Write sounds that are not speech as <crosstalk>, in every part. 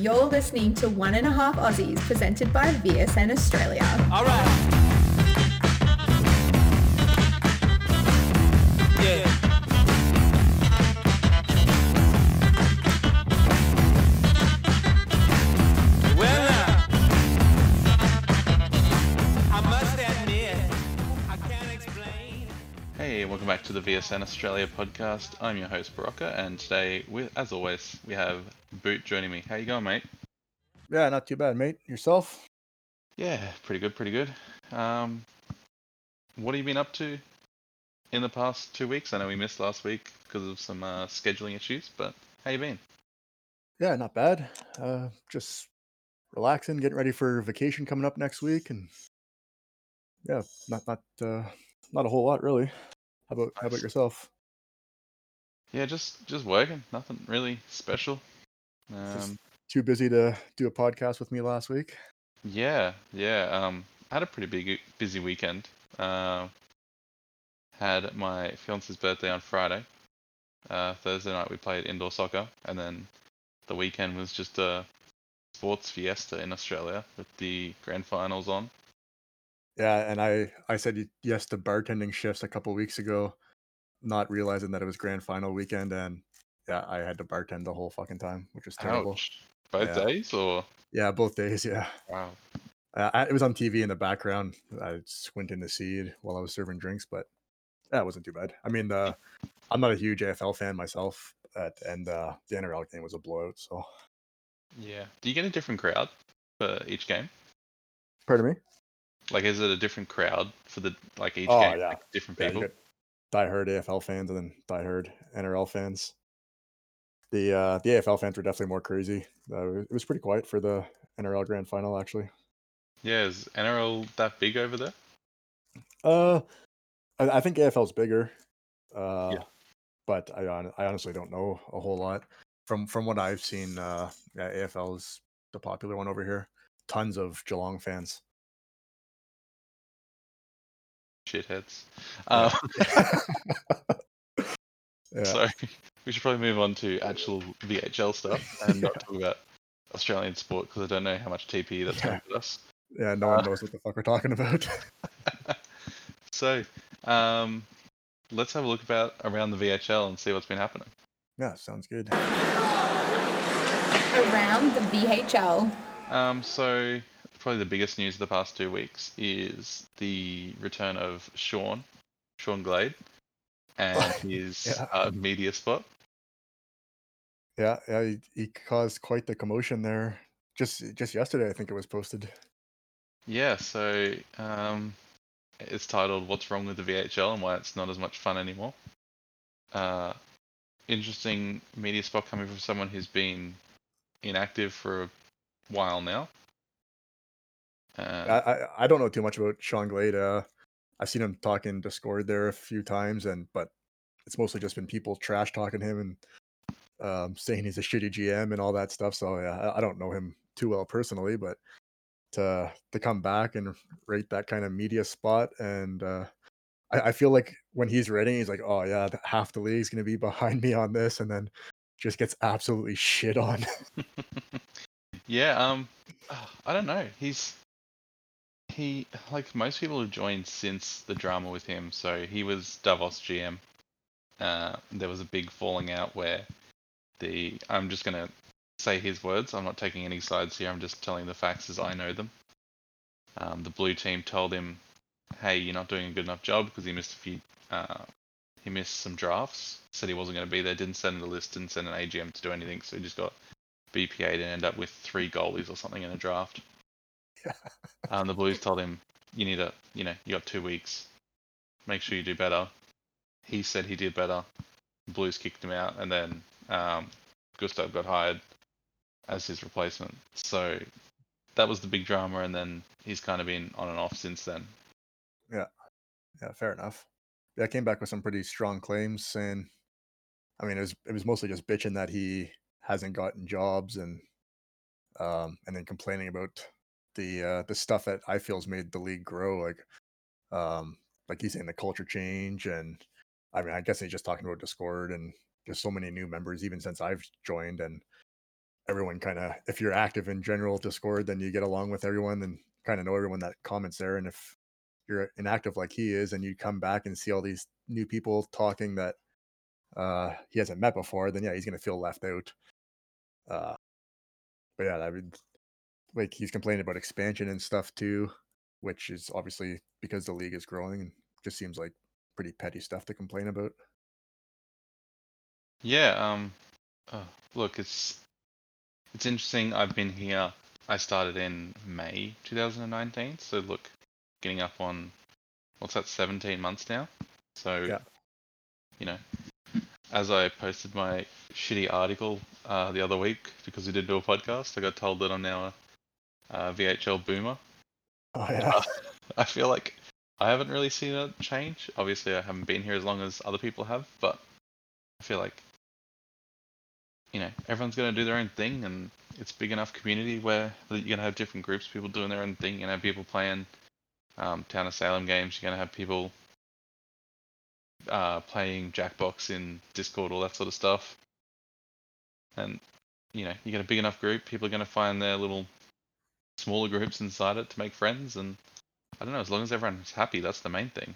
You're listening to One and a Half Aussies presented by VSN Australia. All right. Yeah. To the VSN Australia podcast. I'm your host Barocca, and today, with, as always, we have Boot joining me. How you going, mate? Yeah, not too bad, mate. Yourself? Yeah, pretty good, pretty good. Um, what have you been up to in the past two weeks? I know we missed last week because of some uh, scheduling issues, but how you been? Yeah, not bad. Uh, just relaxing, getting ready for vacation coming up next week, and yeah, not not uh, not a whole lot really. How about how about yourself? Yeah, just just working. Nothing really special. Um, too busy to do a podcast with me last week. yeah, yeah. Um, I had a pretty big busy weekend. Uh, had my fiance's birthday on Friday. Uh, Thursday night we played indoor soccer, and then the weekend was just a sports fiesta in Australia with the grand finals on. Yeah, and I I said yes to bartending shifts a couple weeks ago, not realizing that it was grand final weekend, and yeah, I had to bartend the whole fucking time, which was terrible. Ouch! Both Yeah. days, or Yeah, both days. Yeah, wow. uh, I, it was on TV in the background. I squinting to see it while I was serving drinks, but that wasn't too bad. I mean, uh, I'm not a huge AFL fan myself, at, and uh, the NRL game was a blowout. So, Yeah. Do you get a different crowd for each game? pardon me. Like, is it a different crowd for the like each Oh, game? yeah. Like different Yeah, people. got diehard AFL fans and then diehard NRL fans. The uh, the AFL fans were definitely more crazy. Uh, it was pretty quiet for the NRL Grand Final, actually. Yeah. Is NRL that big over there? Uh, I, I think AFL's bigger. Uh, Yeah. but I I honestly don't know a whole lot. From from what I've seen, uh, yeah, AFL is the popular one over here. Tons of Geelong fans. Shitheads. Yeah. Um, <laughs> Yeah, <laughs> So we should probably move on to actual VHL stuff and <laughs> not talk about Australian sport because I don't know how much TP that's going Yeah. to get us. yeah, no one Uh, knows what the fuck we're talking about. so um, let's have a look about around the VHL and see what's been happening. yeah, sounds good. Around the VHL. Um, so probably the biggest news of the past two weeks is the return of Sean, Sean Glade, and <laughs> his Yeah. uh, media spot. Yeah, yeah, he, he caused quite the commotion there. Just just yesterday, I think it was posted. Yeah, so um, it's titled "What's Wrong with the VHL and Why It's Not as Much Fun Anymore." Uh, interesting media spot coming from someone who's been inactive for a while now. I, Uh, I I don't know too much about Sean Glade. Uh, I've seen him talk in Discord there a few times, and but it's mostly just been people trash talking him and um, saying he's a shitty GM and all that stuff. So yeah, I, I don't know him too well personally, but to to come back and rate that kind of media spot, and uh, I, I feel like when he's ready, he's like, oh yeah, half the league's gonna be <laughs> behind me on this, and then just gets absolutely shit on. <laughs> yeah, um, <sighs> I don't know. He's he like most people have joined since the drama with him. So he was Davos GM. Uh, there was a big falling out where the I'm just gonna say his words. I'm not taking any sides here. I'm just telling the facts as I know them. Um, the blue team told him, "Hey, you're not doing a good enough job because he missed a few. Uh, he missed some drafts. Said he wasn't going to be there. Didn't send a list. Didn't send an AGM to do anything. So he just got BPA'd and ended up with three goalies or something in a draft. <laughs> Um, the Blues told him, "You need a, you know, you got two weeks. Make sure you do better." He said he did better. The Blues kicked him out, and then um, Gustav got hired as his replacement. So that was the big drama, and then he's kind of been on and off since then. Yeah, yeah, fair enough. Yeah, I came back with some pretty strong claims saying, I mean, it was it was mostly just bitching that he hasn't gotten jobs and um and then complaining about the uh the stuff that I feel's made the league grow, like um like he's saying the culture change and I mean I guess he's just talking about Discord and just so many new members even since I've joined and everyone kind of if you're active in general Discord, then you get along with everyone and kind of know everyone that comments there. And if you're inactive like he is, and you come back and see all these new people talking that uh, he hasn't met before, then yeah, he's gonna feel left out. Uh, but yeah, I would like he's complaining about expansion and stuff too, which is obviously because the league is growing and just seems like pretty petty stuff to complain about. Yeah, um, oh, look, it's it's interesting. I've been here. I started in May 2019, so look, getting up on what's that, 17 months now. So, Yeah. you know, as I posted my shitty article uh, the other week because we did do a podcast, I got told that I'm now a, uh VHL boomer. Oh yeah, <laughs> I feel like I haven't really seen a change. Obviously, I haven't been here as long as other people have, but I feel like you know everyone's going to do their own thing, and it's big enough community where you're going to have different groups, people doing their own thing. To have people playing um, Town of Salem games. You're going to have people uh, playing Jackbox in Discord, all that sort of stuff. And you know, you get a big enough group, people are going to find their little smaller groups inside it to make friends and I don't know, as long as everyone's happy, that's the main thing.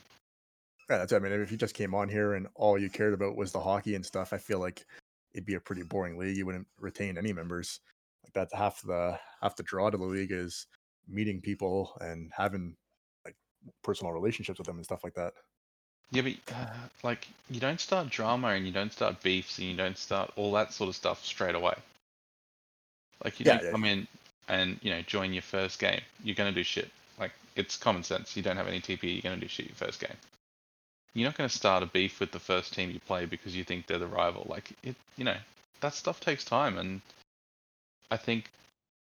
yeah. That's I mean, if you just came on here and all you cared about was the hockey and stuff, I feel like it'd be a pretty boring league. You wouldn't retain any members. Like that's half the half the draw to the league is meeting people and having like personal relationships with them and stuff like that. Yeah, but uh, like you don't start drama and you don't start beefs and you don't start all that sort of stuff straight away. Like you Yeah, don't yeah, come in and you know join your first game. You're gonna do shit. Like it's common sense. You don't have any TP. You're gonna do shit your first game. You're not gonna start a beef with the first team you play because you think they're the rival. Like it, you know, that stuff takes time. And I think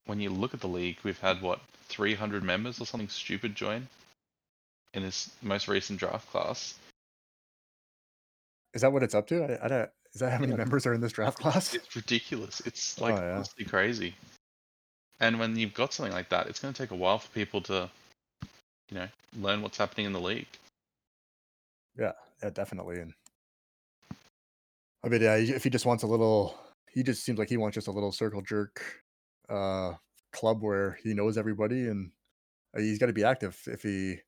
when you look at the league, we've had what 300 members or something stupid join in this most recent draft class. Is that what it's up to? I, I don't. Is that how many Yeah. members are in this draft class? It's ridiculous. It's Oh, like yeah. honestly crazy. And when you've got something like that, it's going to take a while for people to, you know, learn what's happening in the league. Yeah, yeah, definitely. And I mean, yeah, if he just wants a little, he just seems like he wants just a little circle jerk uh club where he knows everybody and uh, he's got to be active if he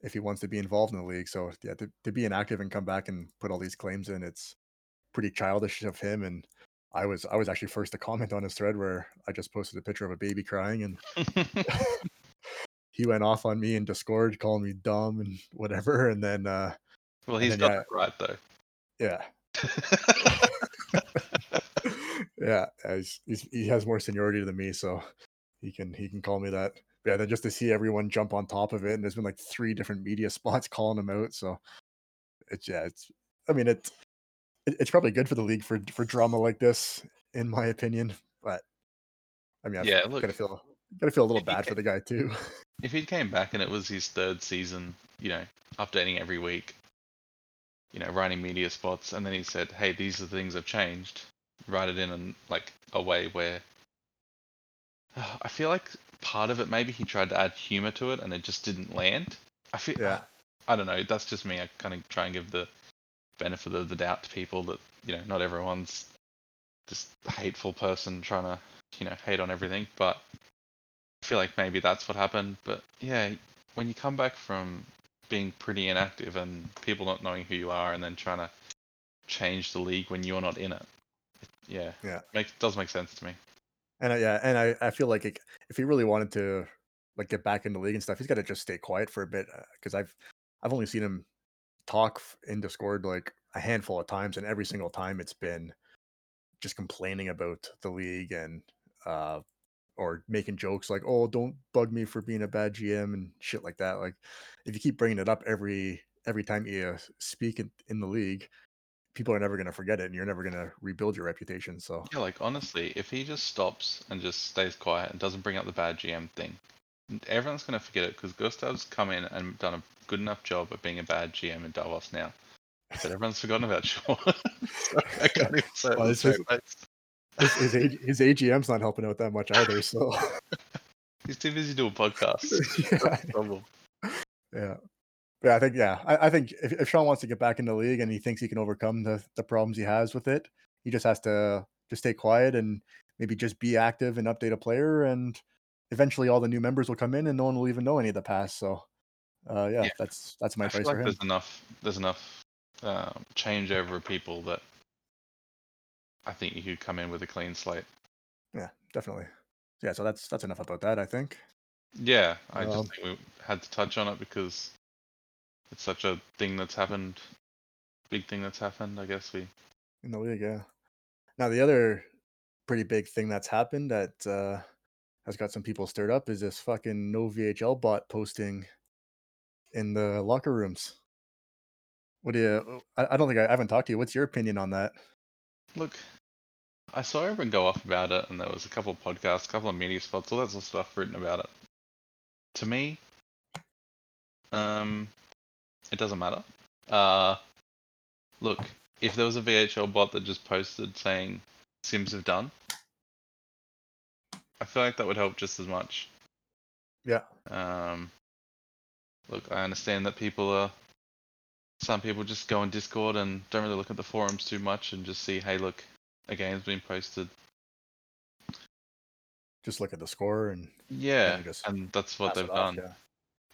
if he wants to be involved in the league. So yeah, to, to be inactive and come back and put all these claims in, it's pretty childish of him. And I was I was actually first to comment on his thread where I just posted a picture of a baby crying and <laughs> <laughs> he went off on me in Discord calling me dumb and whatever. And then uh well, he's got yeah. that right though. yeah, <laughs> yeah, he's, he's, he has more seniority than me, so he can he can call me that. But yeah, then just to see everyone jump on top of it, and there's been like three different media spots calling him out. So it's yeah, it's I mean it's it, it's probably good for the league for for drama like this, in my opinion. But I mean, I've Yeah, gotta feel gotta feel a little bad for the guy too. <laughs> if he came back and it was his third season, you know, updating every week, you know, writing media spots, and then he said, "Hey, these are the things I've changed." Write it in and like a way where <sighs> I feel like part of it maybe he tried to add humor to it and it just didn't land. I feel Yeah. I don't know. That's just me. I kind of try and give the benefit of the doubt to people that you know not everyone's just hateful person trying to you know hate on everything, but I feel like maybe that's what happened. But yeah, when you come back from being pretty inactive and people not knowing who you are, and then trying to change the league when you're not in it, it yeah, Yeah. makes does make sense to me. And I, yeah, and I, I feel like it, if he really wanted to like get back in the league and stuff, he's got to just stay quiet for a bit uh, because I've I've only seen him talk in Discord like a handful of times, and every single time it's been just complaining about the league and uh or making jokes like, "Oh, don't bug me for being a bad GM" and shit like that. Like, if you keep bringing it up every every time you speak in, in the league, people are never going to forget it, and you're never going to rebuild your reputation. So Yeah, like honestly, if he just stops and just stays quiet and doesn't bring up the bad GM thing, everyone's gonna forget it because Gustav's come in and done a good enough job of being a bad GM in Davos now. But everyone's forgotten about Shaw. <laughs> so I can't even say Well, with a it's just- straight face. his his, his AGM's not helping out that much either. So <laughs> He's too busy doing podcasts. <laughs> yeah, yeah, yeah. I think yeah, I, I think if, if Sean wants to get back in the league and he thinks he can overcome the the problems he has with it, he just has to just stay quiet and maybe just be active and update a player, and eventually all the new members will come in, and no one will even know any of the past. So, uh, yeah, Yeah. that's that's my I advice like for him. there's enough there's enough um, changeover of people that I think you could come in with a clean slate. Yeah, definitely. Yeah, so that's that's enough about that. I think. Yeah, I Um, just think we had to touch on it because it's such a thing that's happened, big thing that's happened. I guess we in the league. Yeah. Now the other pretty big thing that's happened that uh, has got some people stirred up is this fucking no VHL bot posting in the locker rooms. What do you? I, don't think I, I haven't talked to you. What's your opinion on that? look. I saw everyone go off about it, and there was a couple of podcasts, a couple of media spots, all that sort of stuff written about it. To me, um, it doesn't matter. Uh, look, if there was a VHL bot that just posted saying Sims have done, I feel like that would help just as much. Yeah. Um, look, I understand that people are. Some people just go on Discord and don't really look at the forums too much and just see, hey, look, a game's been posted. Just look at the score and Yeah, just and that's what they've off, done.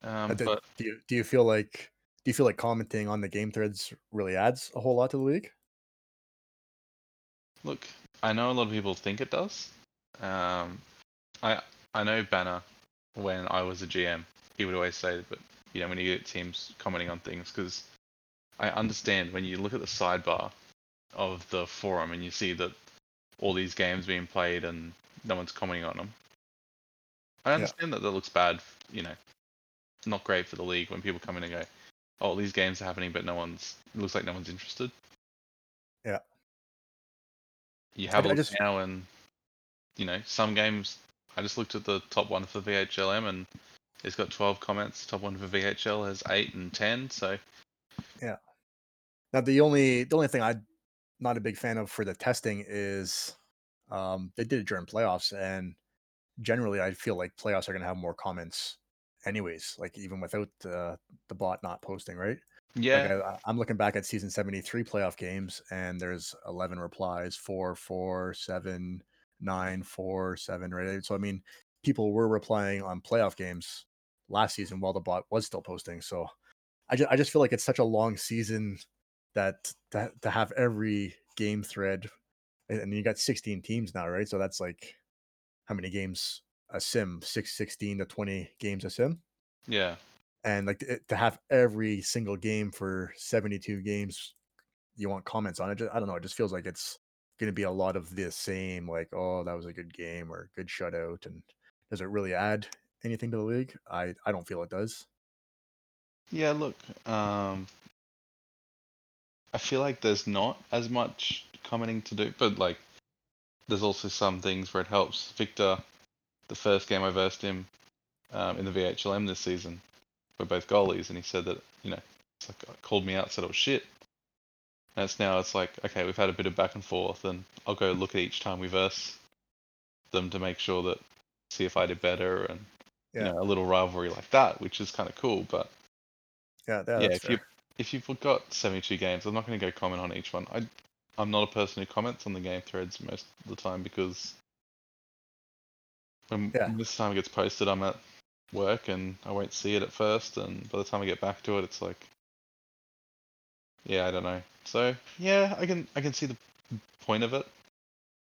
yeah. Um, do, but do you do you feel like do you feel like commenting on the game threads really adds a whole lot to the league? look, I know a lot of people think it does. Um, I I know Banner when I was a GM, he would always say, but you know, when you get teams commenting on things, because I understand when you look at the sidebar of the forum and you see that all these games being played and no one's commenting on them. I understand that that looks bad. You know, not great for the league when people come in and go, "Oh, these games are happening, but no one's. It looks like no one's interested." Yeah. You have I a look just- now, and you know, some games. I just looked at the top one for VHLM, and it's got 12 comments. Top one for VHL has eight and 10. So yeah. Now the only the only thing I'm not a big fan of for the testing is um, they did it during playoffs, and generally I feel like playoffs are going to have more comments, anyways. Like even without the the bot not posting, right? yeah, Like I, I'm looking back at season 73 playoff games, and there's 11 replies, four, four, seven, nine, four, seven, right? So I mean, people were replying on playoff games last season while the bot was still posting. So I just I just feel like it's such a long season that to, to have every game thread, and, you got 16 teams now, right? So that's like how many games a sim? Six, 16 to 20 games a sim yeah. and like to have every single game for 72 games you want comments on it just, i don't know it just feels like it's going to be a lot of the same like oh that was a good game or good shutout and does it really add anything to the league i i don't feel it does Yeah, look, um, I feel like there's not as much commenting to do, but like, there's also some things where it helps. Victor, the first game I versed him um, in the VHLM this season, we're both goalies, and he said that you know, it's like uh, called me out, said I was shit. And it's now it's like okay, we've had a bit of back and forth, and I'll go look at each time we verse them to make sure that see if I did better, and Yeah. you know, a little rivalry like that, which is kind of cool, but yeah, yeah, if you fair. if you've got 72 games, I'm not going to go comment on each one. I I'm not a person who comments on the game threads most of the time because when, Yeah. this time it gets posted, I'm at work and I won't see it at first, and by the time I get back to it, it's like, yeah, I don't know. So yeah, I can I can see the point of it.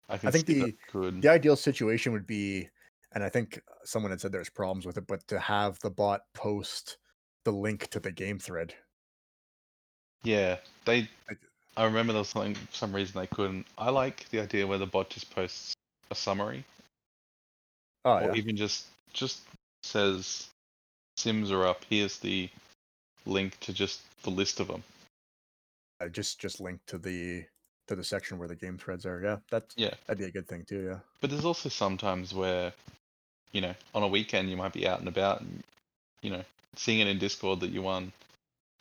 I can think see the- the ideal situation would be and i think someone had said there's problems with it but to have the bot post the link to the game thread Yeah, they. I remember there was something for some reason they couldn't. I like the idea where the bot just posts a summary, oh or yeah even just just says Sims are up. Here's the link to just the list of them. Uh, just just link to the to the section where the game threads are yeah that's Yeah, that'd be a good thing too yeah but there's also sometimes where, you know, on a weekend you might be out and about, and you know, seeing it in Discord that you won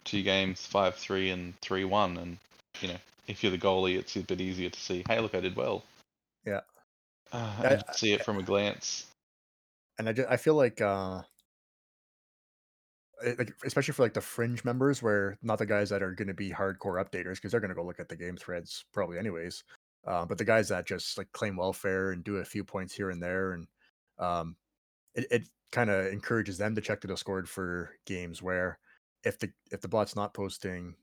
two games, five three and three one, and you know, if you're the goalie, it's a bit easier to see. Hey, look, I did well. Yeah. Uh, I- and see it from a glance. and I, ju- I feel like uh like especially for like the fringe members where not the guys that are going to be hardcore updaters because they're going to go look at the game threads probably anyways Uh, but the guys that just like claim welfare and do a few points here and there, and um, it, it kind of encourages them to check the Discord for games where if the if the bot's not posting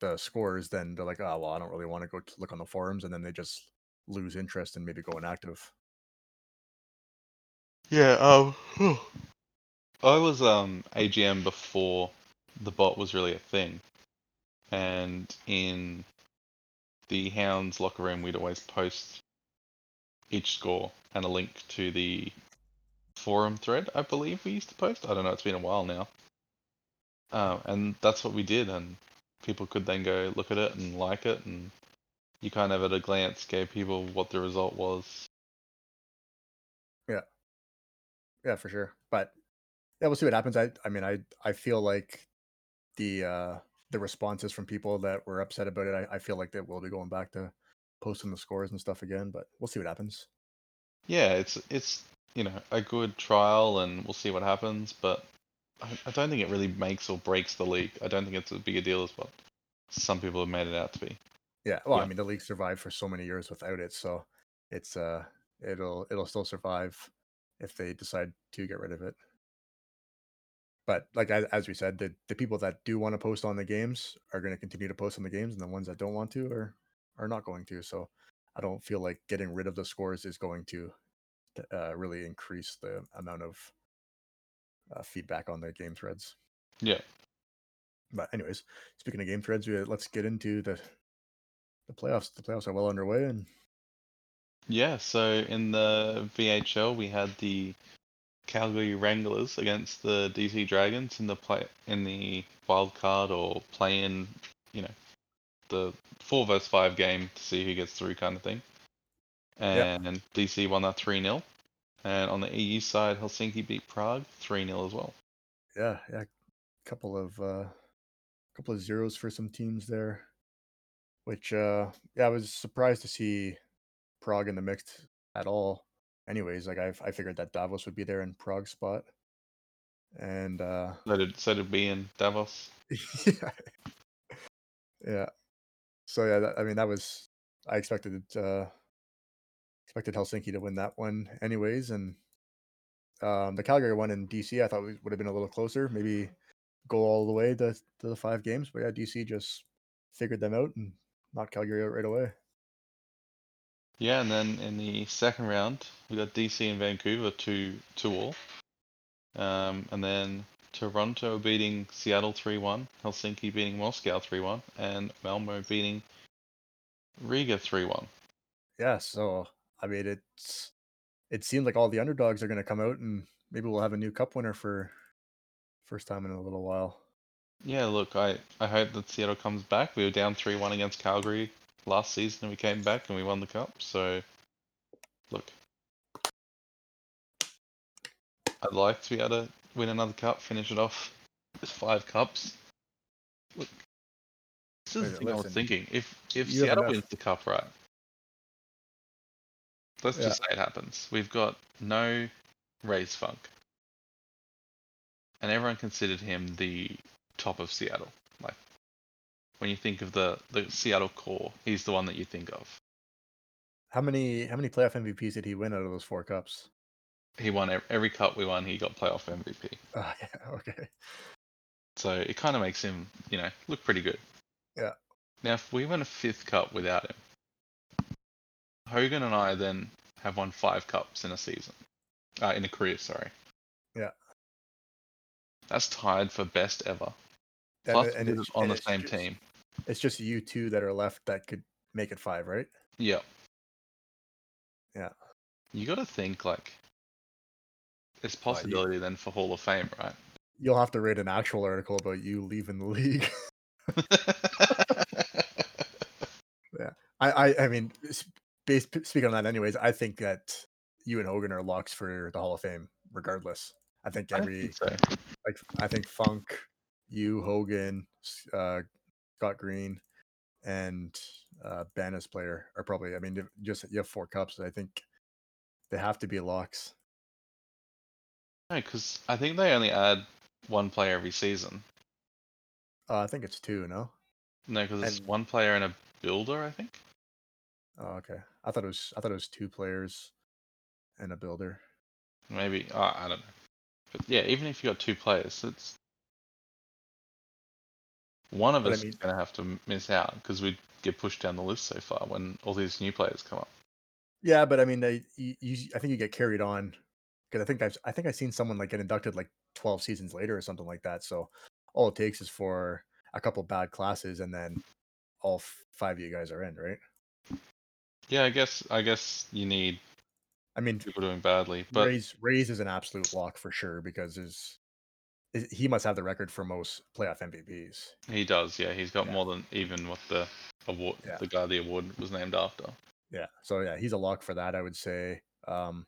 the scores, then they're like, oh well, I don't really want to go look on the forums, and then they just lose interest and maybe go inactive. Yeah, um, I was um AGM before the bot was really a thing, and in the Hounds locker room, we'd always post each score and a link to the forum thread. I believe we used to post. I don't know. It's been a while now. Um, and that's what we did, and people could then go look at it and like it, and you kind of at a glance gave people what the result was. Yeah. Yeah, for sure. But yeah, we'll see what happens. I I mean, I I feel like the uh the responses from people that were upset about it, I, I feel like they will be going back to posting the scores and stuff again. But we'll see what happens. Yeah, it's it's you know a good trial, and we'll see what happens. But I, I don't think it really makes or breaks the league. I don't think it's as big a deal as what some people have made it out to be. Yeah. Well, I mean, the league survived for so many years without it, so it's uh it'll it'll still survive if they decide to get rid of it. But like as, we said, the the people that do want to post on the games are going to continue to post on the games, and the ones that don't want to are are not going to. So I don't feel like getting rid of the scores is going to uh, really increase the amount of uh, feedback on the game threads. Yeah. But anyways, speaking of game threads, we, let's get into the the playoffs. The playoffs are well underway, and Yeah, so in the VHL we had the Calgary Wranglers against the DC Dragons in the play in the wild card or play in, you know, the four versus five game to see who gets through kind of thing. And DC won that three 0 And on the EU side, Helsinki beat Prague three 0 as well. yeah, yeah, a couple of uh, couple of zeros for some teams there. Which uh, yeah, I was surprised to see Prague in the mix at all. Anyways, like I I figured that Davos would be there in Prague spot, and uh, So did so did we in Davos. <laughs> yeah, yeah. So yeah, that, I mean that was I expected it, uh, expected Helsinki to win that one anyways, and um, the Calgary one in DC I thought would would have been a little closer, maybe go all the way to, to the five games, but yeah, DC just figured them out and knocked Calgary out right away. Yeah, and then in the second round, we got DC and Vancouver two two all. Um, and then Toronto beating Seattle three one, Helsinki beating Moscow three one, and Malmo beating Riga three one. Yeah, so I mean it's it seems like all the underdogs are going to come out and maybe we'll have a new cup winner for first time in a little while. Yeah, look, I, I hope that Seattle comes back. We were down three one against Calgary last season and we came back and we won the cup, so look. I'd like to be able to win another cup, finish it off with five cups. Look, this is Wait, the thing I was thinking. If if Seattle wins the cup, right? Let's Yeah. just say it happens. We've got no Race Funk, and everyone considered him the top of Seattle. Like when you think of the the Seattle core, he's the one that you think of. How many how many playoff MVPs did he win out of those four cups? He won ev- every cup we won. He got playoff MVP. Oh <laughs> yeah, okay. So it kind of makes him, you know, look pretty good. Yeah. Now, if we win a fifth cup without him, Hogan and I then have won five cups in a season, uh, in a career. Sorry. Yeah. That's tied for best ever. And- Plus, and was on the same just- team. It's just you two that are left that could make it five, right? Yeah. Yeah. You got to think like you- possibility then for Hall of Fame, right? You'll have to read an actual article about you leaving the league. <laughs> Yeah, I, I, I mean, based speaking on that, anyways, I think that you and Hogan are locks for the Hall of Fame, regardless. I think I every think so. like I think Funk, you, Hogan, uh, Scott Green, and uh, Bannis player are probably. I mean, just you have four cups. I think they have to be locks. No, because I think they only add one player every season. Uh, I think it's two. No, No, because it's And- one player and a builder, I think. Oh, okay. I thought it was I thought it was two players and a builder. Maybe uh, I don't know. But yeah, even if you got two players, it's one of But I us is going to have to miss out because we get pushed down the list so far when all these new players come up. Yeah, but I mean, they, you, you, I think you get carried on because I think I've I think I've seen someone like get inducted like twelve seasons later or something like that. So all it takes is for a couple bad classes, and then all five of you guys are in, right? Yeah, I guess I guess you need I mean, people doing badly, but raise Rays is an absolute lock for sure because his, i- he must have the record for most playoff MVPs. he does. Yeah, he's got Yeah. more than even what the award, Yeah. the guy the award was named after. Yeah, so yeah, he's a lock for that. I would say. Um,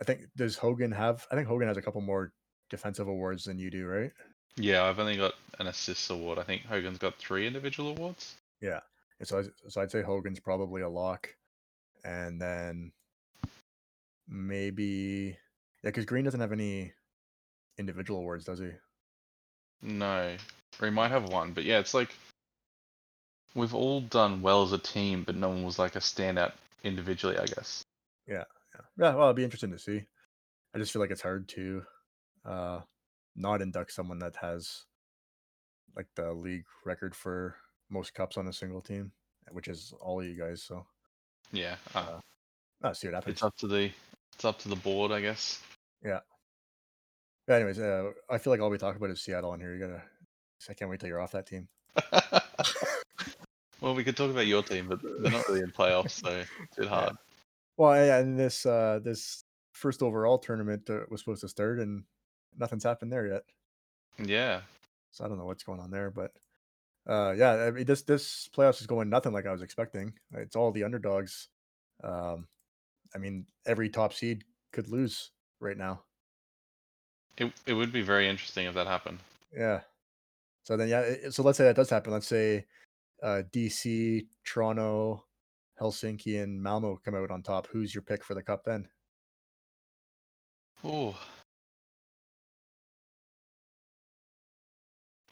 I think does Hogan have? I think Hogan has a couple more defensive awards than you do, right? Yeah, I've only got an assists award. I think Hogan's got three individual awards. Yeah. And so, so I'd say Hogan's probably a lock, and then maybe yeah, because Green doesn't have any individual awards, does he? No, or he might have one, but yeah, it's like we've all done well as a team, but no one was like a standout individually. I guess. Yeah. Yeah. yeah. Well, it'd be interesting to see. I just feel like it's hard to uh not induct someone that has like the league record for most cups on a single team, which is all of you guys. So Yeah, uh, I'll see what happens. it's up to the it's up to the board, I guess. But anyways, uh, I feel like all we talk about is Seattle on here. You gotta. I can't wait till you're off that team. <laughs> well, we could talk about your team, but they're not really in playoffs, so it's a bit <laughs> hard. Well, yeah, and this uh this first overall tournament uh, was supposed to start, and nothing's happened there yet. Yeah, So I don't know what's going on there, but uh yeah, I mean, this this playoffs is going nothing like I was expecting. It's all the underdogs. Um, I mean, every top seed could lose right now. It it would be very interesting if that happened. Yeah. So then, yeah. it- So let's say that does happen. Let's say uh, DC, Toronto, Helsinki, and Malmo come out on top. Who's your pick for the cup then? Oh,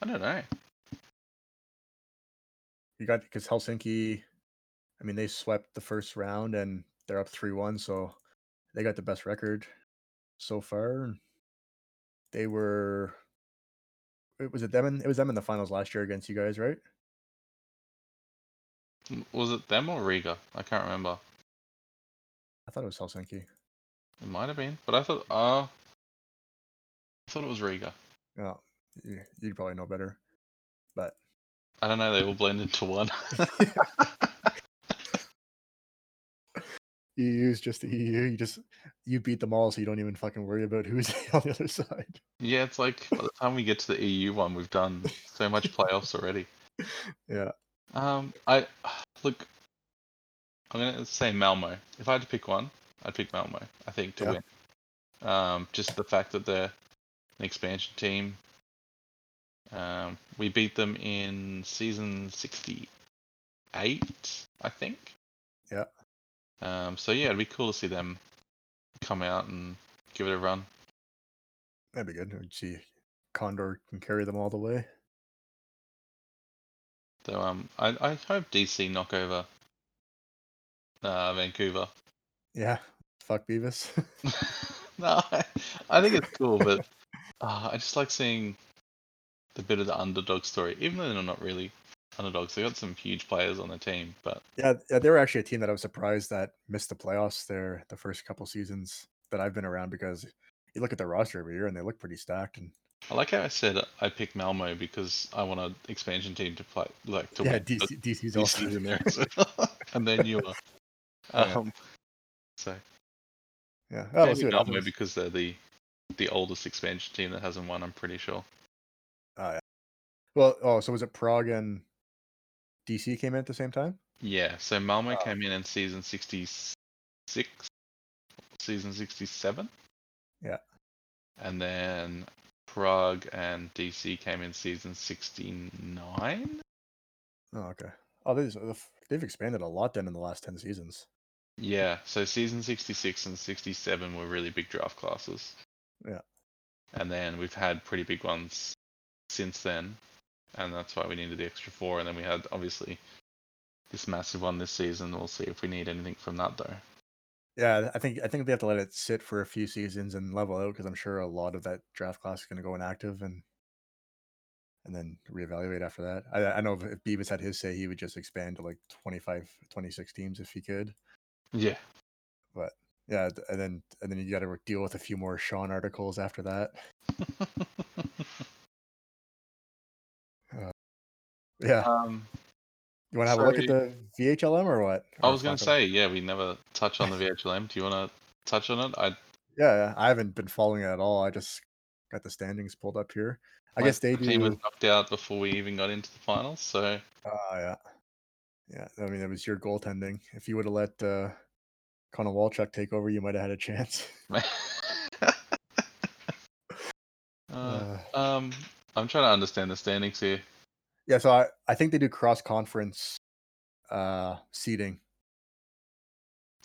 I don't know. You got because Helsinki. I mean, they swept the first round and they're up three-one, so they got the best record so far. and They were. It was it them in it was them in the finals last year against you guys, right? Was it them or Riga? I can't remember. I thought it was Helsinki. It might have been, but I thought uh, I thought it was Riga. Yeah, you, you'd probably know better. But I don't know. They <laughs> all blend into one. <laughs> EU is just the EU. You just you beat them all, so you don't even fucking worry about who's <laughs> on the other side. yeah, it's like by the time we get to the EU one, we've done so much playoffs already. <laughs> Yeah, Um, I look. I'm gonna say Malmo. If I had to pick one, I'd pick Malmo. I think to Yeah. win. Um, just the fact that they're an expansion team. Um, we beat them in season 68, I think. Yeah. Um, so yeah, it'd be cool to see them come out and give it a run. that'd be good. See Condor can carry them all the way. So um, I I hope DC knock over uh, Vancouver. Yeah, fuck Beavis. <laughs> <laughs> no, I, I think it's cool, but <laughs> uh, I just like seeing the bit of the underdog story, even though they're not really underdogs. They got some huge players on the team, but yeah, yeah, they were actually a team that I was surprised that missed the playoffs there the first couple seasons that I've been around because you look at their roster every year and they look pretty stacked and I like how I said I picked Malmo because I want an expansion team to play, like to yeah, win. DC, DC's also in there, <laughs> well. <laughs> and then you are. Yeah. Um, so yeah. Oh, maybe Malmo because they're the the oldest expansion team that hasn't won. I'm pretty sure. Oh, yeah. Well, oh, so was it Prague and DC came in at the same time? Yeah, so Malmo Oh. came in in season 66, season 67. Yeah. And then Prague and DC came in season 69. Oh, okay. Oh, they've, they've expanded a lot then in the last 10 seasons. Yeah, so season 66 and 67 were really big draft classes. Yeah. And then we've had pretty big ones since then. And that's why we needed the extra four. And then we had, obviously, this massive one this season. We'll see if we need anything from that though. Yeah, I think I think they have to let it sit for a few seasons and level out because I'm sure a lot of that draft class is going to go inactive and and then reevaluate after that. I, I know if Beavis had his say, he would just expand to like 25, 26 teams if he could. Yeah. But yeah, and then and then you got to deal with a few more Sean articles after that. <laughs> Yeah, um, you want to have a look at the VHLM or what? I was going to say, yeah, we never touch on the VHLM. Do you want to touch on it? I yeah, yeah, I haven't been following it at all. I just got the standings pulled up here. I my guess they team was knocked out before we even got into the finals. So Ah, yeah, yeah. I mean, it was your goaltending. If you would have let uh, Connor Walchuk take over, you might have had a chance. <laughs> <laughs> uh, Uh, um, I'm trying to understand the standings here. Yeah, so I, I think they do cross conference uh seeding.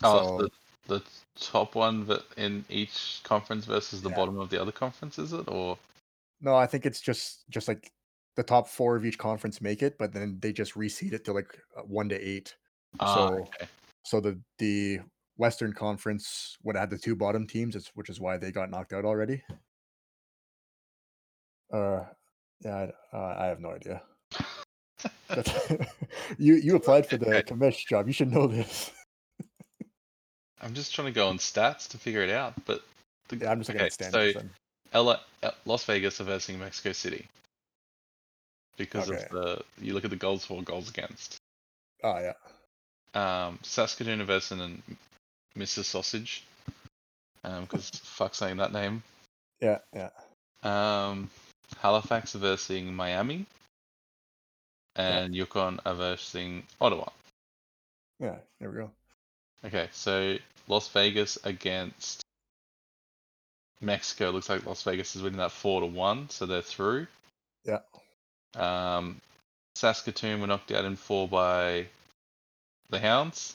Oh, So- the the top one in each conference versus the Yeah. bottom of the other conference, is it? Or No, I think it's just just like the top four of each conference make it, but then they just reseed it to like uh, one to eight. ah, So okay. so the the Western Conference would have the two bottom teams, which is why they got knocked out already. Uh, yeah, I, uh, I have no idea. <laughs> You you applied for the commish job. You should know this. <laughs> I'm just trying to go on stats to figure it out. But the, Yeah, I'm just looking okay, at standings. So then. LA, Las Vegas are versing Mexico City because Okay. of the you look at the goals for, goals against. Oh yeah, Um, Saskatoon are versing and Mrs. Sausage. Um, because fuck saying that name. yeah, yeah. Um, Halifax are versing Miami, and Yukon are versing Ottawa. Yeah, there we go. Okay, so Las Vegas against Mexico. Looks like Las Vegas is winning that four to one, so they're through. Yeah. Um, Saskatoon were knocked out in four by the Hounds.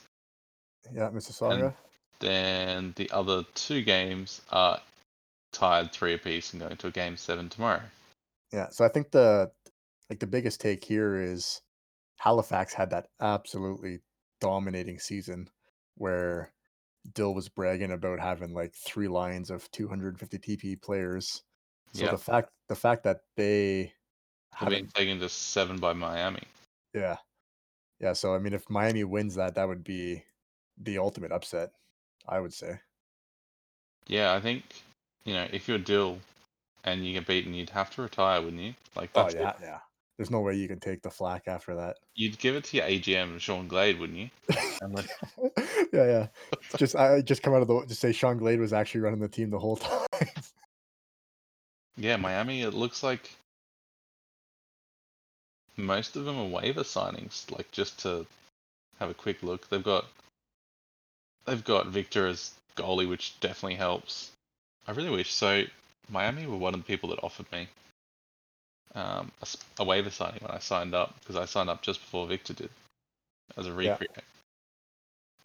Yeah, Mississauga. Then the other two games are tied three apiece and going to a game seven tomorrow. Yeah, so I think the like the biggest take here is Halifax had that absolutely dominating season where Dill was bragging about having like three lines of 250 TP players. So Yeah. the fact the fact that they They're haven't, taken to seven by Miami. yeah, yeah. So I mean, if Miami wins that, that would be the ultimate upset, I would say. Yeah, I think you know if you're Dill and you get beaten, you'd have to retire, wouldn't you? Like Oh that's it. yeah, yeah. There's no way you can take the flack after that. You'd give it to your AGM, Sean Glade, wouldn't you? Like, <laughs> yeah, yeah. Just I just come out of the just say Sean Glade was actually running the team the whole time. <laughs> yeah, Miami. It looks like most of them are waiver signings. Like just to have a quick look, they've got they've got Victor as goalie, which definitely helps. I really wish so. Miami were one of the people that offered me um, a, a waiver signing when I signed up because I signed up just before Victor did as a Yeah. recreate,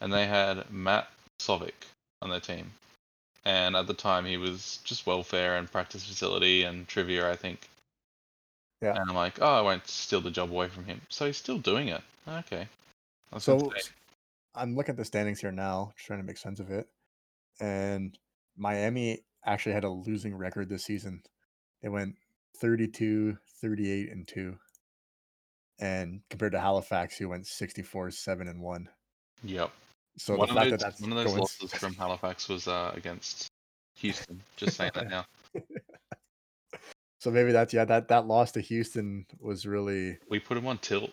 and they had Matt Sovic on their team, and at the time he was just welfare and practice facility and trivia, I think. Yeah. And I'm like, oh, I won't steal the job away from him. So he's still doing it. Okay. That's So I'm looking at the standings here now, trying to make sense of it. And Miami actually had a losing record this season. They went 32, 38, and 2. And compared to Halifax, who went 64, 7, and 1. Yep. So one of those, that one of those going losses from Halifax was uh, against Houston. Just saying that <laughs> now. So maybe that's yeah, that that loss to Houston was really We put him on tilt.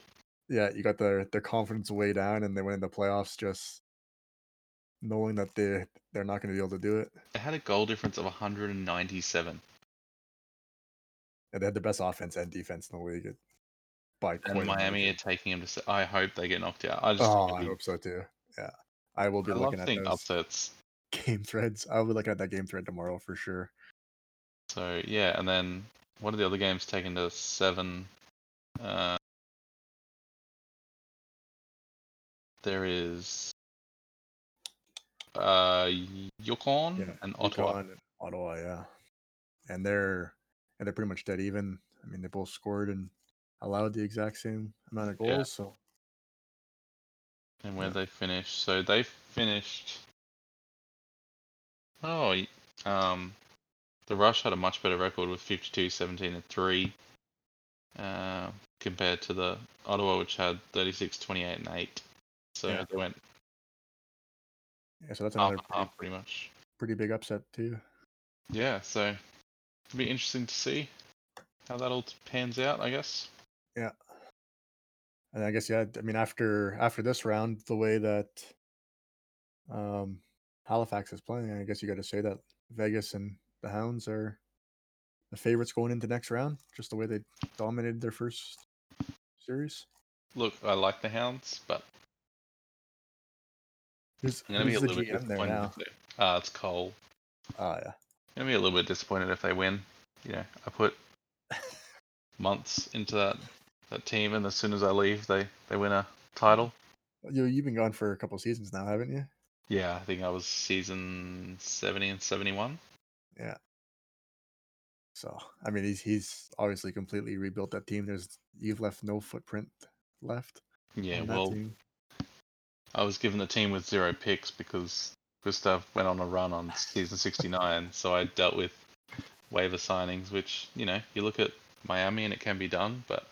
yeah, you got their their confidence way down and they went into playoffs just knowing that they they're not going to be able to do it. It had a goal difference of 197. And they had the best offense and defense in the league it- by And Miami are taking him to. se- I hope they get knocked out. I just. Oh, I hope so too. Yeah. I will be- I looking at those upsets. game threads. I'll be looking at that game thread tomorrow for sure. So yeah, and then one of the other games taken to seven. Uh, there is uh, Yukon Yeah, and Ottawa. Yukon and Ottawa, yeah. And they're and they're pretty much dead even. I mean, they both scored and allowed the exact same amount of Yeah. goals. So and where Yeah. they finished. So they finished. Oh, um, the Rush had a much better record with 52, 17, and 3 uh, compared to the Ottawa, which had 36, 28, and 8. So Yeah. they went Yeah, so that's another pretty, pretty much. pretty big upset too. Yeah, so it'll be interesting to see how that all pans out, I guess. Yeah. And I guess yeah, I mean after after this round, the way that um Halifax is playing, I guess you got to say that Vegas and the Hounds are the favorites going into next round, just the way they dominated their first series. Look, I like the Hounds, but Who's, I'm gonna be a the little bit GM there now? Uh, it's Cole. Oh yeah. I'm gonna be a little bit disappointed if they win. You know, I put <laughs> months into that that team, and as soon as I leave, they they win a title. You you've been gone for a couple seasons now, haven't you? Yeah, I think I was season 70 and 71. Yeah. So I mean, he's he's obviously completely rebuilt that team. There's you've left no footprint left. Yeah, well, team. I was given the team with zero picks because Gustav went on a run on season 69, so I dealt with waiver signings, which, you know, you look at Miami and it can be done, but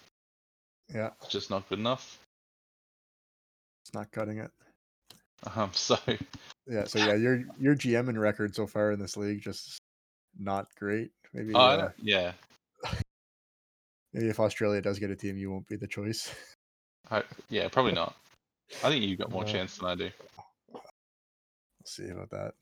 yeah, it's just not good enough. it's not cutting it. Um, <laughs> so, Yeah, so yeah, your your GM and record so far in this league just not great. Maybe oh, I uh, yeah, <laughs> maybe if Australia does get a team, you won't be the choice. I, yeah, probably not. I think you've got more Uh, chance than I do. We'll see about that.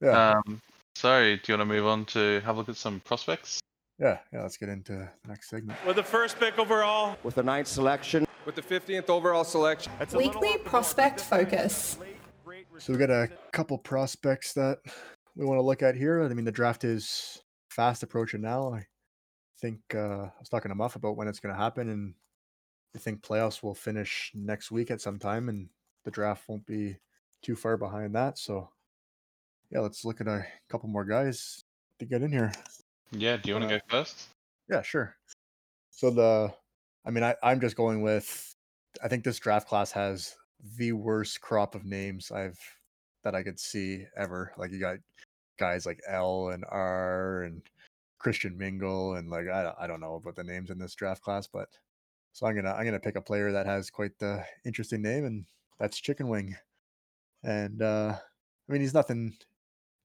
Yeah, Um, so, do you want to move on to have a look at some prospects? yeah, yeah. Let's get into the next segment. With the first pick overall, With the ninth selection, With the 15th overall selection. Weekly prospect focus. So we got a couple prospects that we want to look at here. I mean, the draft is fast approaching now. I think uh, I was talking to Muff about when it's going to happen, and I think playoffs will finish next week at some time, and the draft won't be too far behind that. So, yeah, let's look at a couple more guys to get in here. Yeah, do you want to Uh, go first? Yeah, sure. So the, I mean, I, I'm just going with, I think this draft class has the worst crop of names I've that I could see ever. Like you got guys like L and R and Christian Mingle and like I I don't know about the names in this draft class, but so I'm gonna I'm gonna pick a player that has quite the interesting name, and that's Chicken Wing. And uh I mean, he's nothing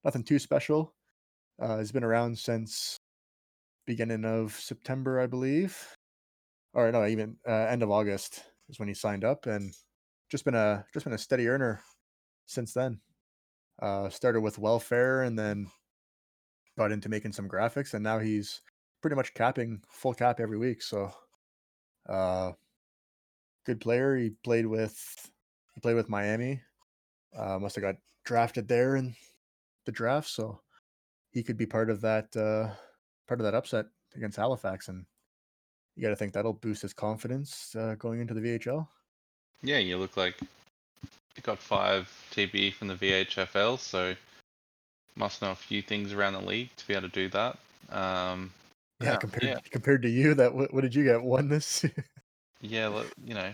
nothing too special. Uh, he's been around since beginning of September, I believe, or no, even uh, end of August is when he signed up, and just been a just been a steady earner since then. Uh, started with welfare, and then got into making some graphics, and now he's pretty much capping full cap every week. So, uh, good player. He played with he played with Miami. Uh, must have got drafted there in the draft, so he could be part of that uh, part of that upset against Halifax, and you got to think that'll boost his confidence uh, going into the VHL. Yeah, you look like you got five TPE from the VHFL, so must know a few things around the league to be able to do that. Um, Yeah, Yeah, compared yeah. compared to you, that what, what did you get? One this? yeah, you know,